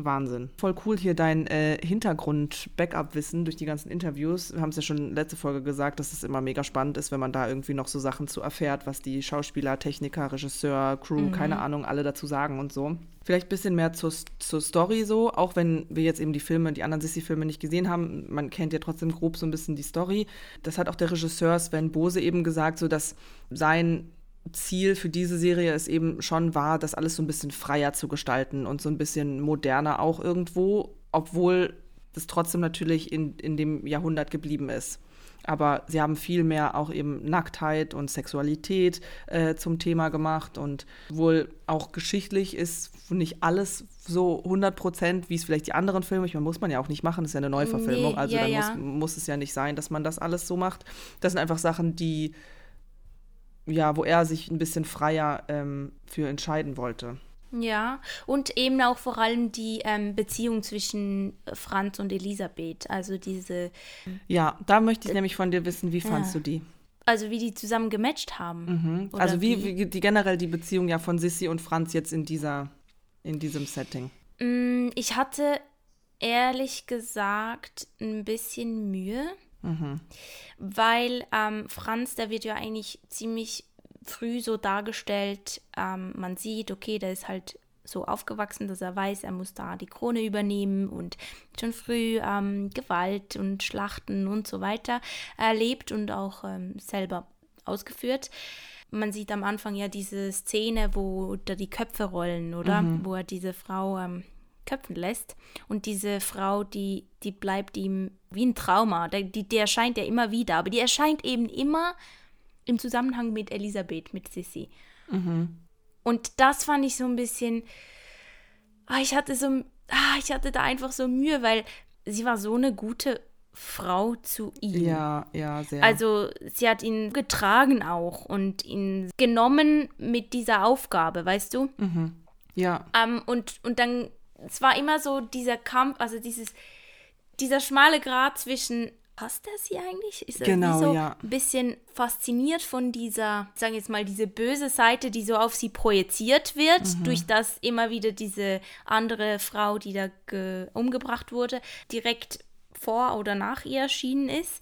Wahnsinn. Voll cool hier dein äh, Hintergrund-Backup-Wissen durch die ganzen Interviews. Wir haben es ja schon letzte Folge gesagt, dass es immer mega spannend ist, wenn man da irgendwie noch so Sachen zu erfährt, was die Schauspieler, Techniker, Regisseur, Crew, mhm. keine Ahnung, alle dazu sagen und so. Vielleicht ein bisschen mehr zur, zur Story so, auch wenn wir jetzt eben die Filme, die anderen Sissy-Filme nicht gesehen haben. Man kennt ja trotzdem grob so ein bisschen die Story. Das hat auch der Regisseur Sven Bose eben gesagt, so dass sein Ziel für diese Serie ist eben schon war, das alles so ein bisschen freier zu gestalten und so ein bisschen moderner auch irgendwo, obwohl das trotzdem natürlich in, in dem Jahrhundert geblieben ist. Aber sie haben viel mehr auch eben Nacktheit und Sexualität äh, zum Thema gemacht und wohl auch geschichtlich ist nicht alles so 100 Prozent, wie es vielleicht die anderen Filme, ich meine, muss man ja auch nicht machen, das ist ja eine Neuverfilmung, nee, also ja, dann ja. Muss, muss es ja nicht sein, dass man das alles so macht. Das sind einfach Sachen, die ja, wo er sich ein bisschen freier ähm, für entscheiden wollte. Ja, und eben auch vor allem die ähm, Beziehung zwischen Franz und Elisabeth, also diese. Ja, da möchte ich nämlich von dir wissen, wie fandst ja. du die? Also wie die zusammen gematcht haben. Mhm. Also wie, wie, die generell die Beziehung ja von Sissy und Franz jetzt in dieser, in diesem Setting. Mm, ich hatte ehrlich gesagt ein bisschen Mühe Mhm. Weil ähm, Franz, der wird ja eigentlich ziemlich früh so dargestellt, ähm, man sieht, okay, der ist halt so aufgewachsen, dass er weiß, er muss da die Krone übernehmen und schon früh ähm, Gewalt und Schlachten und so weiter erlebt und auch ähm, selber ausgeführt. Man sieht am Anfang ja diese Szene, wo da die Köpfe rollen, oder? Mhm. Wo er diese Frau ähm, köpfen lässt. Und diese Frau, die, die bleibt ihm wie ein Trauma. Die, die erscheint ja immer wieder, aber die erscheint eben immer im Zusammenhang mit Elisabeth, mit Sissi. Und das fand ich so ein bisschen, ah, ich hatte so, ah, ich hatte da einfach so Mühe, weil sie war so eine gute Frau zu ihm. Ja, ja, sehr. Also sie hat ihn getragen auch und ihn genommen mit dieser Aufgabe, weißt du? ja, Ähm, und, und dann, es war immer so dieser Kampf, also dieses, dieser schmale Grat zwischen, hasst er sie eigentlich? Ist er Genau, so ja. ein bisschen fasziniert von dieser, sagen wir jetzt mal, diese böse Seite, die so auf sie projiziert wird, Mhm. durch das immer wieder diese andere Frau, die da ge umgebracht wurde, direkt vor oder nach ihr erschienen ist.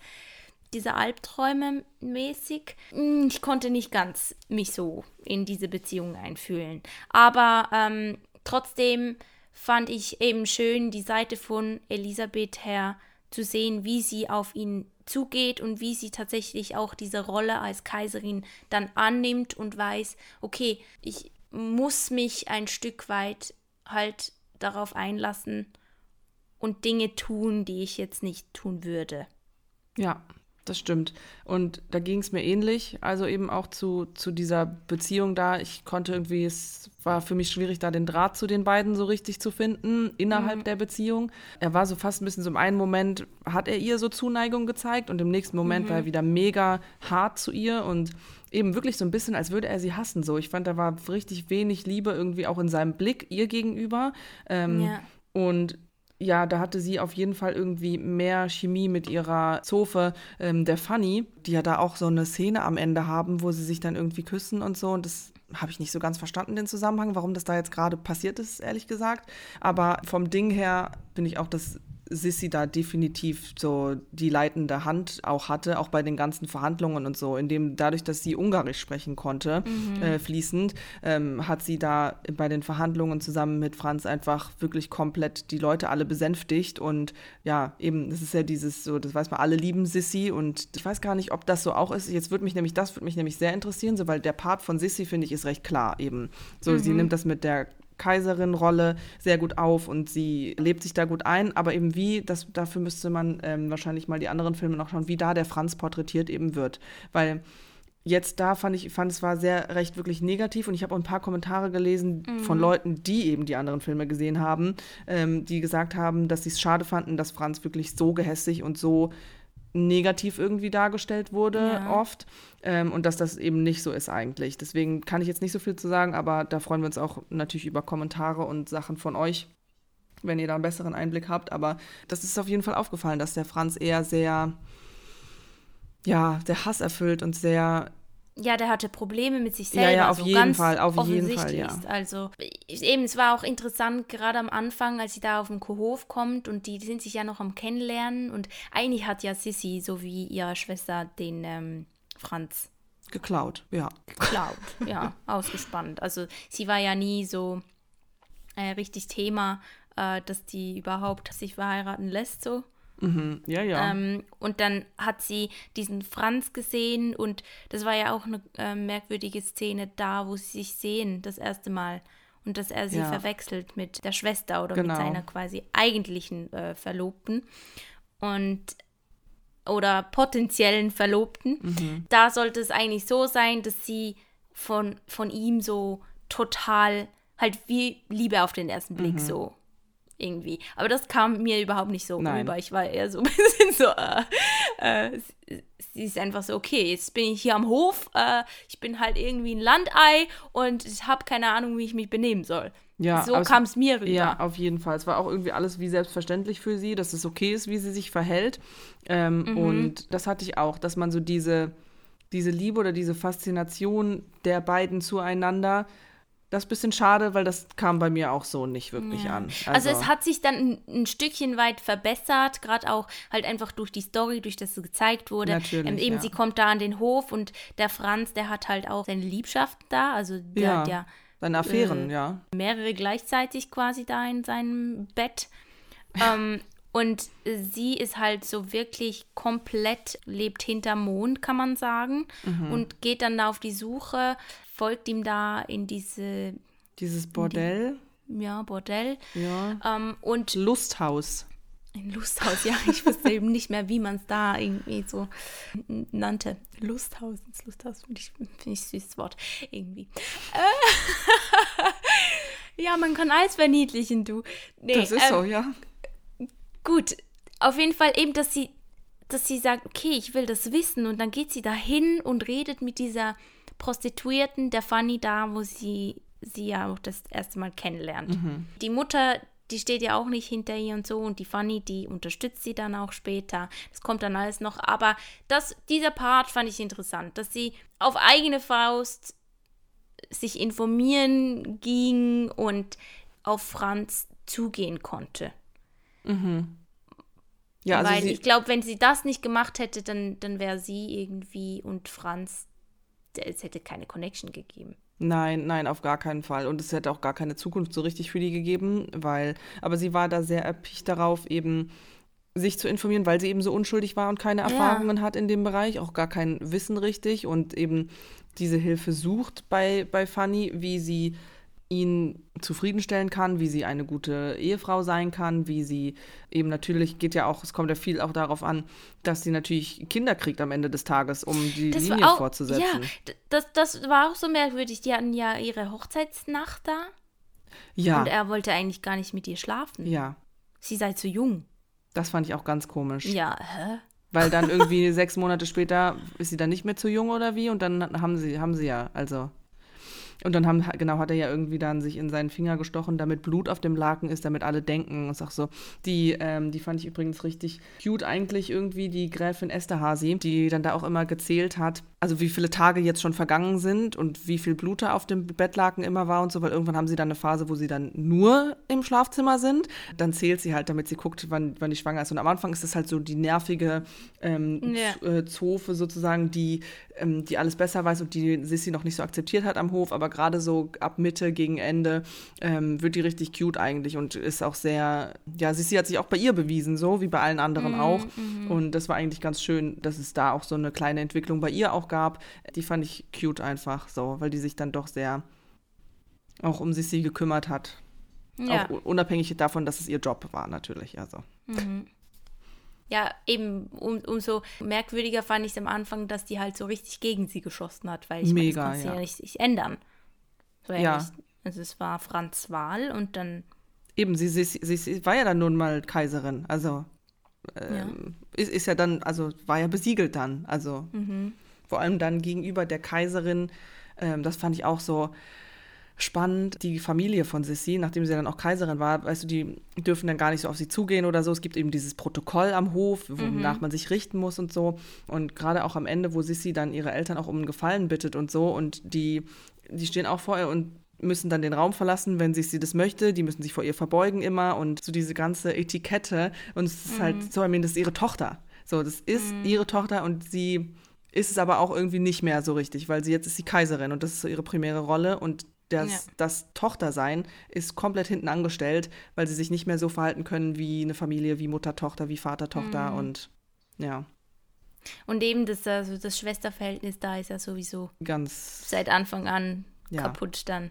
Diese Albträume mäßig. Hm, Ich konnte nicht ganz mich so in diese Beziehung einfühlen. Aber ähm, trotzdem fand ich eben schön, die Seite von Elisabeth her zu sehen, wie sie auf ihn zugeht und wie sie tatsächlich auch diese Rolle als Kaiserin dann annimmt und weiß, okay, ich muss mich ein Stück weit halt darauf einlassen und Dinge tun, die ich jetzt nicht tun würde. Ja, das stimmt. Und da ging es mir ähnlich. Also eben auch zu, zu dieser Beziehung da. Ich konnte irgendwie, es war für mich schwierig, da den Draht zu den beiden so richtig zu finden innerhalb der Beziehung. Er war so fast ein bisschen so im einen Moment, hat er ihr so Zuneigung gezeigt und im nächsten Moment war er wieder mega hart zu ihr und eben wirklich so ein bisschen, als würde er sie hassen. So, ich fand, da war richtig wenig Liebe irgendwie auch in seinem Blick ihr gegenüber. Ähm, Ja. und ja, da hatte sie auf jeden Fall irgendwie mehr Chemie mit ihrer Zofe, ähm, der Fanny, die ja da auch so eine Szene am Ende haben, wo sie sich dann irgendwie küssen und so. Und das habe ich nicht so ganz verstanden, den Zusammenhang, warum das da jetzt gerade passiert ist, ehrlich gesagt. Aber vom Ding her finde ich auch, dass Sissy da definitiv so die leitende Hand auch hatte, auch bei den ganzen Verhandlungen und so, indem dadurch, dass sie Ungarisch sprechen konnte, äh, fließend, ähm, hat sie da bei den Verhandlungen zusammen mit Franz einfach wirklich komplett die Leute alle besänftigt und ja, eben, das ist ja dieses so, das weiß man, alle lieben Sissy und ich weiß gar nicht, ob das so auch ist. Jetzt würde mich nämlich, das würde mich nämlich sehr interessieren, so, weil der Part von Sissy, finde ich, ist recht klar eben. So, sie nimmt das mit der Kaiserin-Rolle sehr gut auf und sie lebt sich da gut ein, aber eben wie, das, dafür müsste man ähm, wahrscheinlich mal die anderen Filme noch schauen, wie da der Franz porträtiert eben wird. Weil jetzt da fand ich, fand es war sehr recht wirklich negativ und ich habe auch ein paar Kommentare gelesen von Leuten, die eben die anderen Filme gesehen haben, ähm, die gesagt haben, dass sie es schade fanden, dass Franz wirklich so gehässig und so negativ irgendwie dargestellt wurde Ja. oft ähm, und dass das eben nicht so ist eigentlich. Deswegen kann ich jetzt nicht so viel zu sagen, aber da freuen wir uns auch natürlich über Kommentare und Sachen von euch, wenn ihr da einen besseren Einblick habt. Aber das ist auf jeden Fall aufgefallen, dass der Franz eher sehr, ja, sehr hasserfüllt und sehr Ja, der hatte Probleme mit sich Ja, selber. ja, auf so jeden ganz Fall, auf jeden Fall, ja. Also eben, es war auch interessant, gerade am Anfang, als sie da auf den Hof kommt und die sind sich ja noch am Kennenlernen und eigentlich hat ja Sissy, so wie ihre Schwester, den ähm, Franz geklaut, ja. geklaut, [laughs] ja, ausgespannt. Also sie war ja nie so äh, richtig Thema, äh, dass die überhaupt sich verheiraten lässt, so. Mhm. Ja, ja. Ähm, und dann hat sie diesen Franz gesehen und das war ja auch eine äh, merkwürdige Szene da, wo sie sich sehen, das erste Mal. Und dass er sie Ja. verwechselt mit der Schwester oder Genau. mit seiner quasi eigentlichen äh, Verlobten. Und oder potenziellen Verlobten. Mhm. Da sollte es eigentlich so sein, dass sie von, von ihm so total, halt wie Liebe auf den ersten Blick so irgendwie. Aber das kam mir überhaupt nicht so Nein. rüber. Ich war eher so ein [laughs] bisschen so, äh, äh, sie- ist einfach so, okay, jetzt bin ich hier am Hof, äh, ich bin halt irgendwie ein Landei und ich habe keine Ahnung, wie ich mich benehmen soll. Ja, so kam es mir rüber. Ja, auf jeden Fall. Es war auch irgendwie alles wie selbstverständlich für sie, dass es okay ist, wie sie sich verhält. Ähm, Mhm. Und das hatte ich auch, dass man so diese, diese Liebe oder diese Faszination der beiden zueinander, das ist ein bisschen schade, weil das kam bei mir auch so nicht wirklich an. Also, es hat sich dann ein, ein Stückchen weit verbessert, gerade auch halt einfach durch die Story, durch das es gezeigt wurde. Natürlich, ähm, eben ja. sie kommt da an den Hof und der Franz, der hat halt auch seine Liebschaften da, also der ja, hat ja seine Affären, äh, ja. mehrere gleichzeitig quasi da in seinem Bett. ähm, [laughs] und sie ist halt so wirklich komplett, lebt hinterm Mond, kann man sagen, Mhm. und geht dann da auf die Suche, folgt ihm da in diese, Dieses Bordell, ja, Bordell. ja. Ähm, und Lusthaus. Ein Lusthaus, ja. Ich wusste eben nicht mehr, wie man es da irgendwie so nannte. Lusthaus, das Lusthaus finde ich, find ich süßes Wort irgendwie. Äh, [laughs] ja, man kann alles verniedlichen, du. Nee, das ist ähm, so, ja. Gut, auf jeden Fall eben, dass sie, dass sie sagt, okay, ich will das wissen und dann geht sie dahin und redet mit dieser Prostituierten, der Fanny da, wo sie sie ja auch das erste Mal kennenlernt. Mhm. Die Mutter, die steht ja auch nicht hinter ihr und so und die Fanny, die unterstützt sie dann auch später. Das kommt dann alles noch, aber das, dieser Part fand ich interessant, dass sie auf eigene Faust sich informieren ging und auf Franz zugehen konnte. Mhm. Ja, also Weil ich glaube, wenn sie das nicht gemacht hätte, dann, dann wäre sie irgendwie und Franz, es hätte keine Connection gegeben. Nein, nein, auf gar keinen Fall. Und es hätte auch gar keine Zukunft so richtig für die gegeben, weil, aber sie war da sehr erpicht darauf, eben sich zu informieren, weil sie eben so unschuldig war und keine Erfahrungen ja. hat in dem Bereich, auch gar kein Wissen richtig und eben diese Hilfe sucht bei, bei Fanny, wie sie ihn zufriedenstellen kann, wie sie eine gute Ehefrau sein kann, wie sie eben natürlich geht ja auch, es kommt ja viel auch darauf an, dass sie natürlich Kinder kriegt am Ende des Tages, um die das Linie auch, fortzusetzen. Ja, das, das war auch so merkwürdig. Die hatten ja ihre Hochzeitsnacht da. Ja. Und er wollte eigentlich gar nicht mit ihr schlafen. Ja. Sie sei zu jung. Das fand ich auch ganz komisch. Ja, hä? Weil dann [laughs] irgendwie sechs Monate später ist sie dann nicht mehr zu jung oder wie? Und dann haben sie, haben sie ja, also. Und dann haben, genau, hat er ja irgendwie dann sich in seinen Finger gestochen, damit Blut auf dem Laken ist, damit alle denken. Und sag so, die, ähm, die fand ich übrigens richtig cute eigentlich irgendwie, die Gräfin Esterhazy, die dann da auch immer gezählt hat, also wie viele Tage jetzt schon vergangen sind und wie viel Blut da auf dem Bettlaken immer war und so, weil irgendwann haben sie dann eine Phase, wo sie dann nur im Schlafzimmer sind. Dann zählt sie halt, damit sie guckt, wann, wann die schwanger ist. Und am Anfang ist es halt so die nervige ähm, ja. Äh, Zofe sozusagen, die, ähm, die alles besser weiß und die Sissy noch nicht so akzeptiert hat am Hof, aber gerade so ab Mitte gegen Ende ähm, wird die richtig cute eigentlich und ist auch sehr, ja, Sissy hat sich auch bei ihr bewiesen, so wie bei allen anderen mhm, auch. Mhm. Und das war eigentlich ganz schön, dass es da auch so eine kleine Entwicklung bei ihr auch gab. Die fand ich cute einfach so, weil die sich dann doch sehr auch um Sissy gekümmert hat. Ja. Auch unabhängig davon, dass es ihr Job war, natürlich. Also. Mhm. Ja, eben um, umso merkwürdiger fand ich es am Anfang, dass die halt so richtig gegen sie geschossen hat, weil ich Mega, meine, das ja. ja nicht sich ändern. So ja. Nicht, also es war Franz Wahl und dann. Eben, sie, sie, sie, sie war ja dann nun mal Kaiserin. Also ähm, ja. Ist, ist ja dann, also war ja besiegelt dann. Also mhm. Vor allem dann gegenüber der Kaiserin, ähm, das fand ich auch so spannend. Die Familie von Sissi, nachdem sie dann auch Kaiserin war, weißt du, die dürfen dann gar nicht so auf sie zugehen oder so. Es gibt eben dieses Protokoll am Hof, wonach mhm. man sich richten muss und so. Und gerade auch am Ende, wo Sissi dann ihre Eltern auch um einen Gefallen bittet und so und die die stehen auch vor ihr und müssen dann den Raum verlassen, wenn sie, sie das möchte. Die müssen sich vor ihr verbeugen immer und so diese ganze Etikette. Und es ist halt mhm. halt so, I mean, das ist ihre Tochter. So, das ist mhm. ihre Tochter und sie ist es aber auch irgendwie nicht mehr so richtig, weil sie jetzt ist sie Kaiserin und das ist so ihre primäre Rolle und das, ja. das Tochtersein ist komplett hinten angestellt, weil sie sich nicht mehr so verhalten können wie eine Familie, wie Mutter, Tochter, wie Vater, Tochter mhm. und ja. Und eben das, also das Schwesterverhältnis da ist ja sowieso ganz seit Anfang an ja. kaputt dann.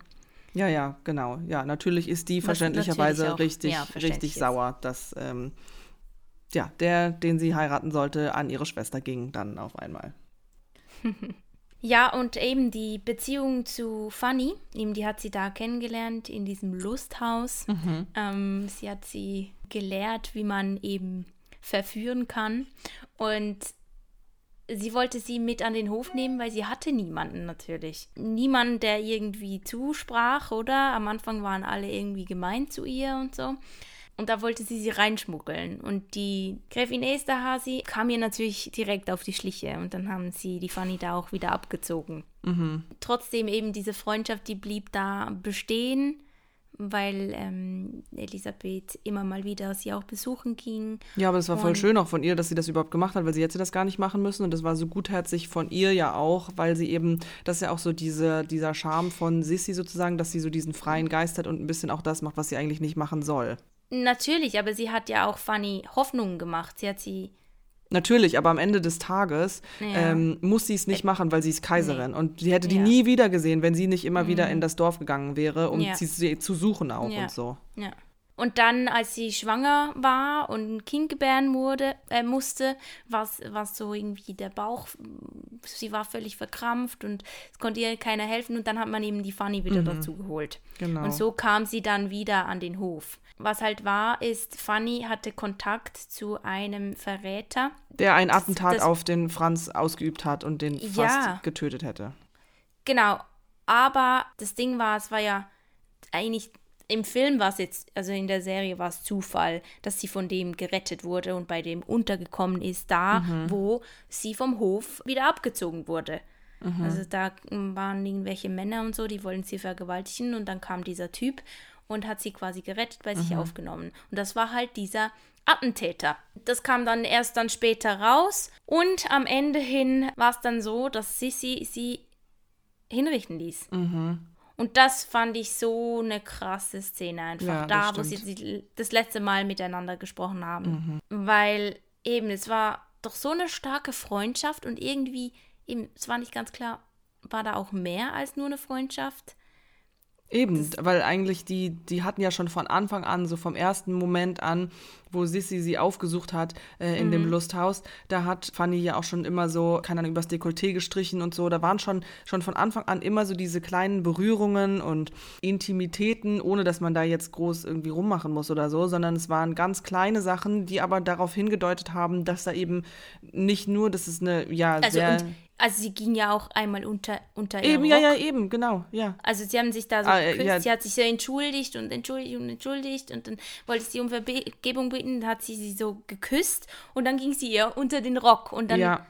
Ja, ja, genau. Ja, natürlich ist die Was verständlicherweise auch, richtig, ja, richtig sauer, dass ähm, ja, der, den sie heiraten sollte, an ihre Schwester ging dann auf einmal. [laughs] ja, und eben die Beziehung zu Fanny, eben die hat sie da kennengelernt in diesem Lusthaus. Mhm. Ähm, sie hat sie gelehrt, wie man eben verführen kann. Und sie wollte sie mit an den Hof nehmen, weil sie hatte niemanden natürlich. Niemanden, der irgendwie zusprach, oder? Am Anfang waren alle irgendwie gemein zu ihr und so. Und da wollte sie sie reinschmuggeln. Und die Gräfin Esterhazy kam ihr natürlich direkt auf die Schliche. Und dann haben sie die Fanny da auch wieder abgezogen. Mhm. Trotzdem eben diese Freundschaft, die blieb da bestehen weil ähm, Elisabeth immer mal wieder sie auch besuchen ging. Ja, aber es war voll schön auch von ihr, dass sie das überhaupt gemacht hat, weil sie hätte das gar nicht machen müssen und das war so gutherzig von ihr ja auch, weil sie eben, das ist ja auch so diese, dieser Charme von Sissy sozusagen, dass sie so diesen freien Geist hat und ein bisschen auch das macht, was sie eigentlich nicht machen soll. Natürlich, aber sie hat ja auch Fanny Hoffnungen gemacht. Sie hat sie Natürlich, aber am Ende des Tages ja. ähm, muss sie es nicht machen, weil sie ist Kaiserin. Nee. Und sie hätte die ja. nie wieder gesehen, wenn sie nicht immer mhm. wieder in das Dorf gegangen wäre, um ja. sie zu suchen auch und so. Ja. Und dann, als sie schwanger war und ein Kind gebären wurde, äh, musste, war es so irgendwie der Bauch, sie war völlig verkrampft und es konnte ihr keiner helfen und dann hat man eben die Fanny wieder mhm. dazu geholt. Genau. Und so kam sie dann wieder an den Hof. Was halt war, ist, Fanny hatte Kontakt zu einem Verräter. Der ein Attentat das, das, auf den Franz ausgeübt hat und den fast ja, getötet hätte. Genau. Aber das Ding war, es war ja eigentlich im Film war es jetzt, also in der Serie war es Zufall, dass sie von dem gerettet wurde und bei dem untergekommen ist, da, mhm. wo sie vom Hof wieder abgezogen wurde. Mhm. Also da waren irgendwelche Männer und so, die wollten sie vergewaltigen und dann kam dieser Typ und hat sie quasi gerettet, bei mhm. sich aufgenommen. Und das war halt dieser Attentäter. Das kam dann erst dann später raus und am Ende hin war es dann so, dass Sissy sie hinrichten ließ. Mhm. Und das fand ich so eine krasse Szene einfach. Ja, da, stimmt. wo sie das letzte Mal miteinander gesprochen haben. Mhm. Weil eben, es war doch so eine starke Freundschaft und irgendwie, eben, es war nicht ganz klar, war da auch mehr als nur eine Freundschaft. Eben, weil eigentlich die, die hatten ja schon von Anfang an, so vom ersten Moment an, wo Sissy sie aufgesucht hat äh, in mhm. dem Lusthaus, da hat Fanny ja auch schon immer so, keine Ahnung, übers Dekolleté gestrichen und so. Da waren schon, schon von Anfang an immer so diese kleinen Berührungen und Intimitäten, ohne dass man da jetzt groß irgendwie rummachen muss oder so, sondern es waren ganz kleine Sachen, die aber darauf hingedeutet haben, dass da eben nicht nur, dass es eine, ja, also sehr. Und also sie ging ja auch einmal unter, unter Eben, ja, ja, eben, genau, ja. Also sie haben sich da so ah, geküsst, ja. sie hat sich so entschuldigt und entschuldigt und entschuldigt und dann wollte sie um Vergebung dann hat sie sie so geküsst und dann ging sie ihr unter den Rock und dann... Ja,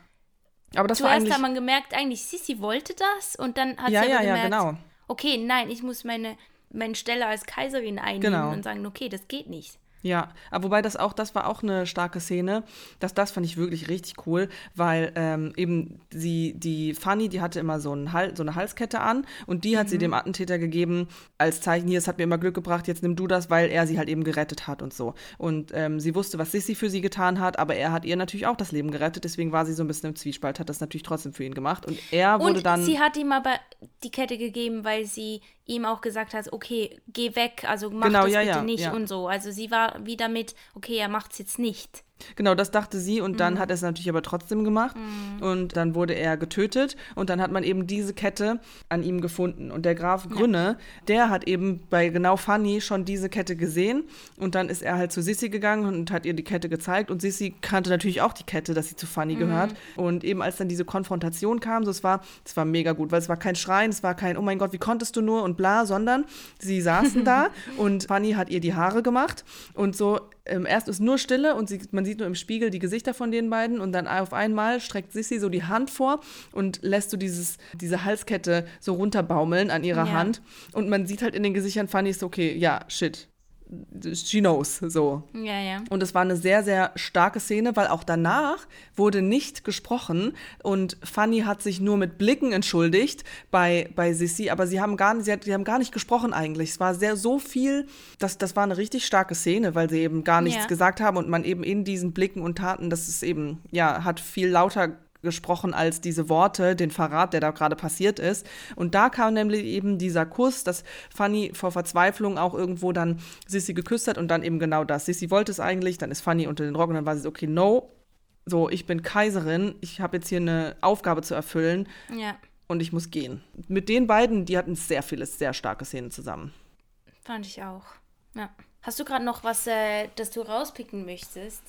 aber das Zuerst hat man gemerkt, eigentlich, sie wollte das und dann hat ja, sie aber ja, gemerkt, ja, genau. okay, nein, ich muss meine, meine Stelle als Kaiserin einnehmen genau. und sagen, okay, das geht nicht. Ja, aber wobei das auch, das war auch eine starke Szene. Das, das fand ich wirklich richtig cool, weil ähm, eben sie, die Fanny, die hatte immer so, einen Hal so eine Halskette an und die hat mhm. sie dem Attentäter gegeben als Zeichen, hier, es hat mir immer Glück gebracht, jetzt nimm du das, weil er sie halt eben gerettet hat und so. Und ähm, sie wusste, was Sissy für sie getan hat, aber er hat ihr natürlich auch das Leben gerettet, deswegen war sie so ein bisschen im Zwiespalt, hat das natürlich trotzdem für ihn gemacht. Und er wurde und dann. Sie hat ihm aber die Kette gegeben, weil sie ihm auch gesagt hat, okay, geh weg, also mach genau, das ja, bitte ja, nicht ja. und so. Also sie war wieder mit, okay, er macht es jetzt nicht. Genau, das dachte sie und dann mhm. hat er es natürlich aber trotzdem gemacht mhm. und dann wurde er getötet und dann hat man eben diese Kette an ihm gefunden und der Graf Grünne, ja. der hat eben bei genau Fanny schon diese Kette gesehen und dann ist er halt zu Sissy gegangen und hat ihr die Kette gezeigt und Sissy kannte natürlich auch die Kette, dass sie zu Fanny mhm. gehört und eben als dann diese Konfrontation kam, so es war, es war mega gut, weil es war kein Schreien, es war kein, oh mein Gott, wie konntest du nur und bla, sondern sie saßen [laughs] da und Fanny hat ihr die Haare gemacht und so ähm, erst ist nur Stille und sie, man sieht nur im Spiegel die Gesichter von den beiden und dann auf einmal streckt Sissy so die Hand vor und lässt so dieses, diese Halskette so runterbaumeln an ihrer ja. Hand und man sieht halt in den Gesichtern Fanny ist okay, ja, shit, she knows, so. Ja, ja. Und es war eine sehr, sehr starke Szene, weil auch danach wurde nicht gesprochen und Fanny hat sich nur mit Blicken entschuldigt bei, bei Sissy, aber sie haben gar nicht, sie, hat, sie haben gar nicht gesprochen eigentlich. Es war sehr, so viel, das, das war eine richtig starke Szene, weil sie eben gar nichts ja. gesagt haben und man eben in diesen Blicken und Taten, das ist eben, ja, hat viel lauter gesprochen als diese Worte, den Verrat, der da gerade passiert ist. Und da kam nämlich eben dieser Kuss, dass Fanny vor Verzweiflung auch irgendwo dann Sissy geküsst hat und dann eben genau das. Sissy wollte es eigentlich, dann ist Fanny unter den Rock und dann war sie so, okay, no, so, ich bin Kaiserin, ich habe jetzt hier eine Aufgabe zu erfüllen ja. und ich muss gehen. Mit den beiden, die hatten sehr viele, sehr starke Szenen zusammen. Fand ich auch. Ja. Hast du gerade noch was, äh, das du rauspicken möchtest?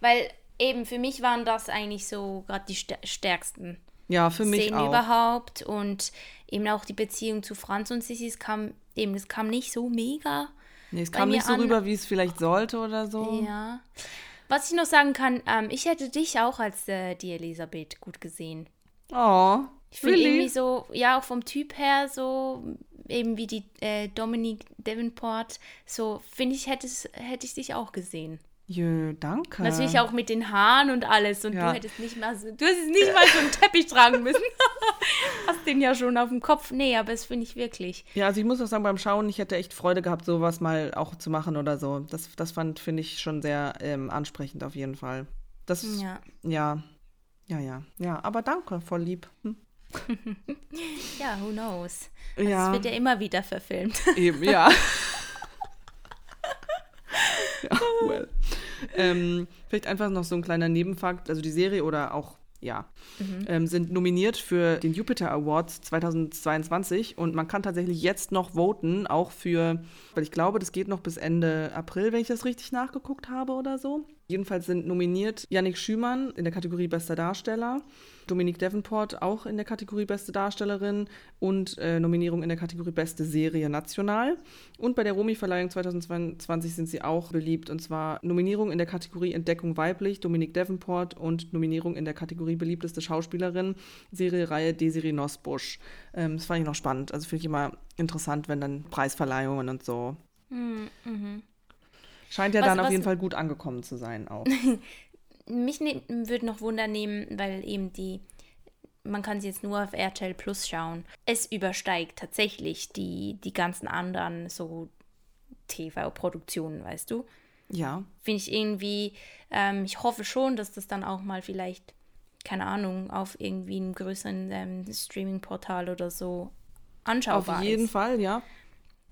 Weil eben für mich waren das eigentlich so gerade die stärksten ja, für mich Szenen auch. überhaupt und eben auch die Beziehung zu Franz und Sissi, es kam eben, es kam nicht so mega. Nee, es kam nicht so an. rüber, wie es vielleicht sollte oder so. Ja. Was ich noch sagen kann, ähm, ich hätte dich auch als äh, die Elisabeth gut gesehen. Oh, ich finde really? irgendwie so, ja, auch vom Typ her so, eben wie die äh, Dominique Davenport, so finde ich, hätte, hätte ich dich auch gesehen. Jö, danke. Natürlich auch mit den Haaren und alles. Und ja. du hättest nicht mal so, du hättest nicht mal so einen Teppich tragen müssen. [laughs] Hast den ja schon auf dem Kopf. Nee, aber das finde ich wirklich. Ja, also ich muss auch sagen, beim Schauen, ich hätte echt Freude gehabt, sowas mal auch zu machen oder so. Das, das fand, finde ich, schon sehr ähm, ansprechend auf jeden Fall. Das, ja. ja. Ja, ja. Ja, aber danke, voll lieb. Hm. [laughs] ja, who knows? Also ja. Es wird ja immer wieder verfilmt. Eben, ja. [laughs] [laughs] ja, well. ähm, vielleicht einfach noch so ein kleiner Nebenfakt. Also die Serie oder auch ja, mhm. ähm, sind nominiert für den Jupiter Awards 2022 und man kann tatsächlich jetzt noch voten, auch für, weil ich glaube, das geht noch bis Ende April, wenn ich das richtig nachgeguckt habe oder so. Jedenfalls sind nominiert Yannick Schümann in der Kategorie Bester Darsteller, Dominique Davenport auch in der Kategorie Beste Darstellerin und äh, Nominierung in der Kategorie Beste Serie national. Und bei der Romy-Verleihung 2022 sind sie auch beliebt und zwar Nominierung in der Kategorie Entdeckung weiblich, Dominique Davenport und Nominierung in der Kategorie beliebteste Schauspielerin, Serie-Reihe Desiree Nosbusch. Ähm, das fand ich noch spannend. Also finde ich immer interessant, wenn dann Preisverleihungen und so. Mhm. Scheint ja was, dann auf jeden Fall gut angekommen zu sein auch. [laughs] Mich ne würde noch Wunder nehmen, weil eben die, man kann sie jetzt nur auf RTL Plus schauen. Es übersteigt tatsächlich die, die ganzen anderen so TV-Produktionen, weißt du? Ja. Finde ich irgendwie, ähm, ich hoffe schon, dass das dann auch mal vielleicht, keine Ahnung, auf irgendwie einem größeren ähm, Streaming-Portal oder so anschaubar ist. Auf jeden ist. Fall, ja.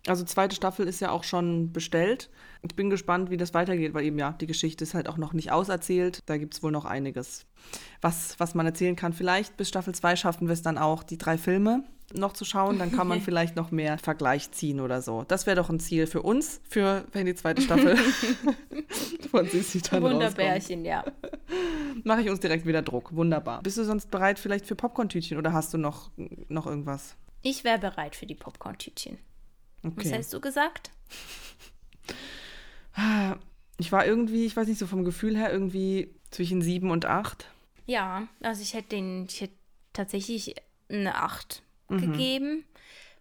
Also zweite Staffel ist ja auch schon bestellt. Ich bin gespannt, wie das weitergeht, weil eben ja, die Geschichte ist halt auch noch nicht auserzählt. Da gibt es wohl noch einiges, was, was man erzählen kann. Vielleicht bis Staffel 2 schaffen wir es dann auch, die drei Filme noch zu schauen. Dann kann man [laughs] vielleicht noch mehr Vergleich ziehen oder so. Das wäre doch ein Ziel für uns, für wenn die zweite Staffel [laughs] von Sissi dann Wunderbärchen, ja. Mache ich uns direkt wieder Druck. Wunderbar. Bist du sonst bereit vielleicht für Popcorn-Tütchen oder hast du noch, noch irgendwas? Ich wäre bereit für die Popcorn-Tütchen. Okay. Was hast du gesagt? Ich war irgendwie, ich weiß nicht, so vom Gefühl her irgendwie zwischen sieben und acht. Ja, also ich hätte den, ich hätte tatsächlich eine acht mhm. gegeben,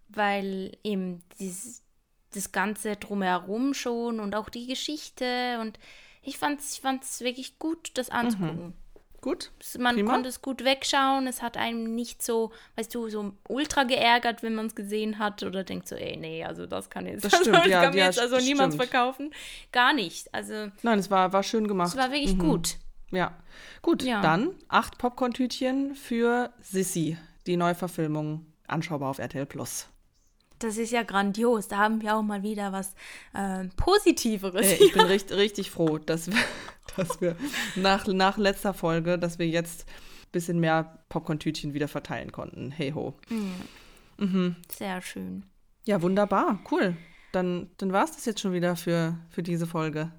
weil eben dieses, das Ganze drumherum schon und auch die Geschichte und ich fand es ich fand's wirklich gut, das anzugucken. Mhm. Gut. Man Prima. konnte es gut wegschauen. Es hat einem nicht so, weißt du, so ultra geärgert, wenn man es gesehen hat oder denkt so, ey, nee, also das kann jetzt, das stimmt, [laughs] also, ja, kann ja, jetzt also niemand verkaufen. Gar nicht. Also Nein, es war, war schön gemacht. Es war wirklich mhm. gut. Ja. Gut, ja. dann acht Popcorn-Tütchen für Sissy, die Neuverfilmung, anschaubar auf RTL Plus. Das ist ja grandios. Da haben wir auch mal wieder was äh, Positiveres. Hey, ich bin [laughs] richtig, richtig froh, dass wir, [laughs] dass wir nach, nach letzter Folge, dass wir jetzt ein bisschen mehr Popcorn-Tütchen wieder verteilen konnten. Hey ho. Mhm. Mhm. Sehr schön. Ja, wunderbar. Cool. Dann, dann war es das jetzt schon wieder für, für diese Folge.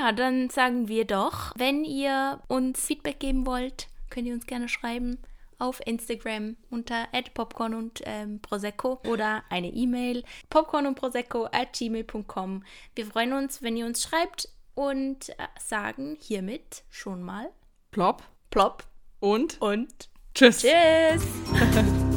Ja, dann sagen wir doch, wenn ihr uns Feedback geben wollt, könnt ihr uns gerne schreiben auf Instagram unter popcorn und ähm, prosecco oder eine E-Mail popcorn und prosecco at gmail.com. Wir freuen uns, wenn ihr uns schreibt und äh, sagen hiermit schon mal plopp, plopp und und tschüss. Tschüss. [laughs]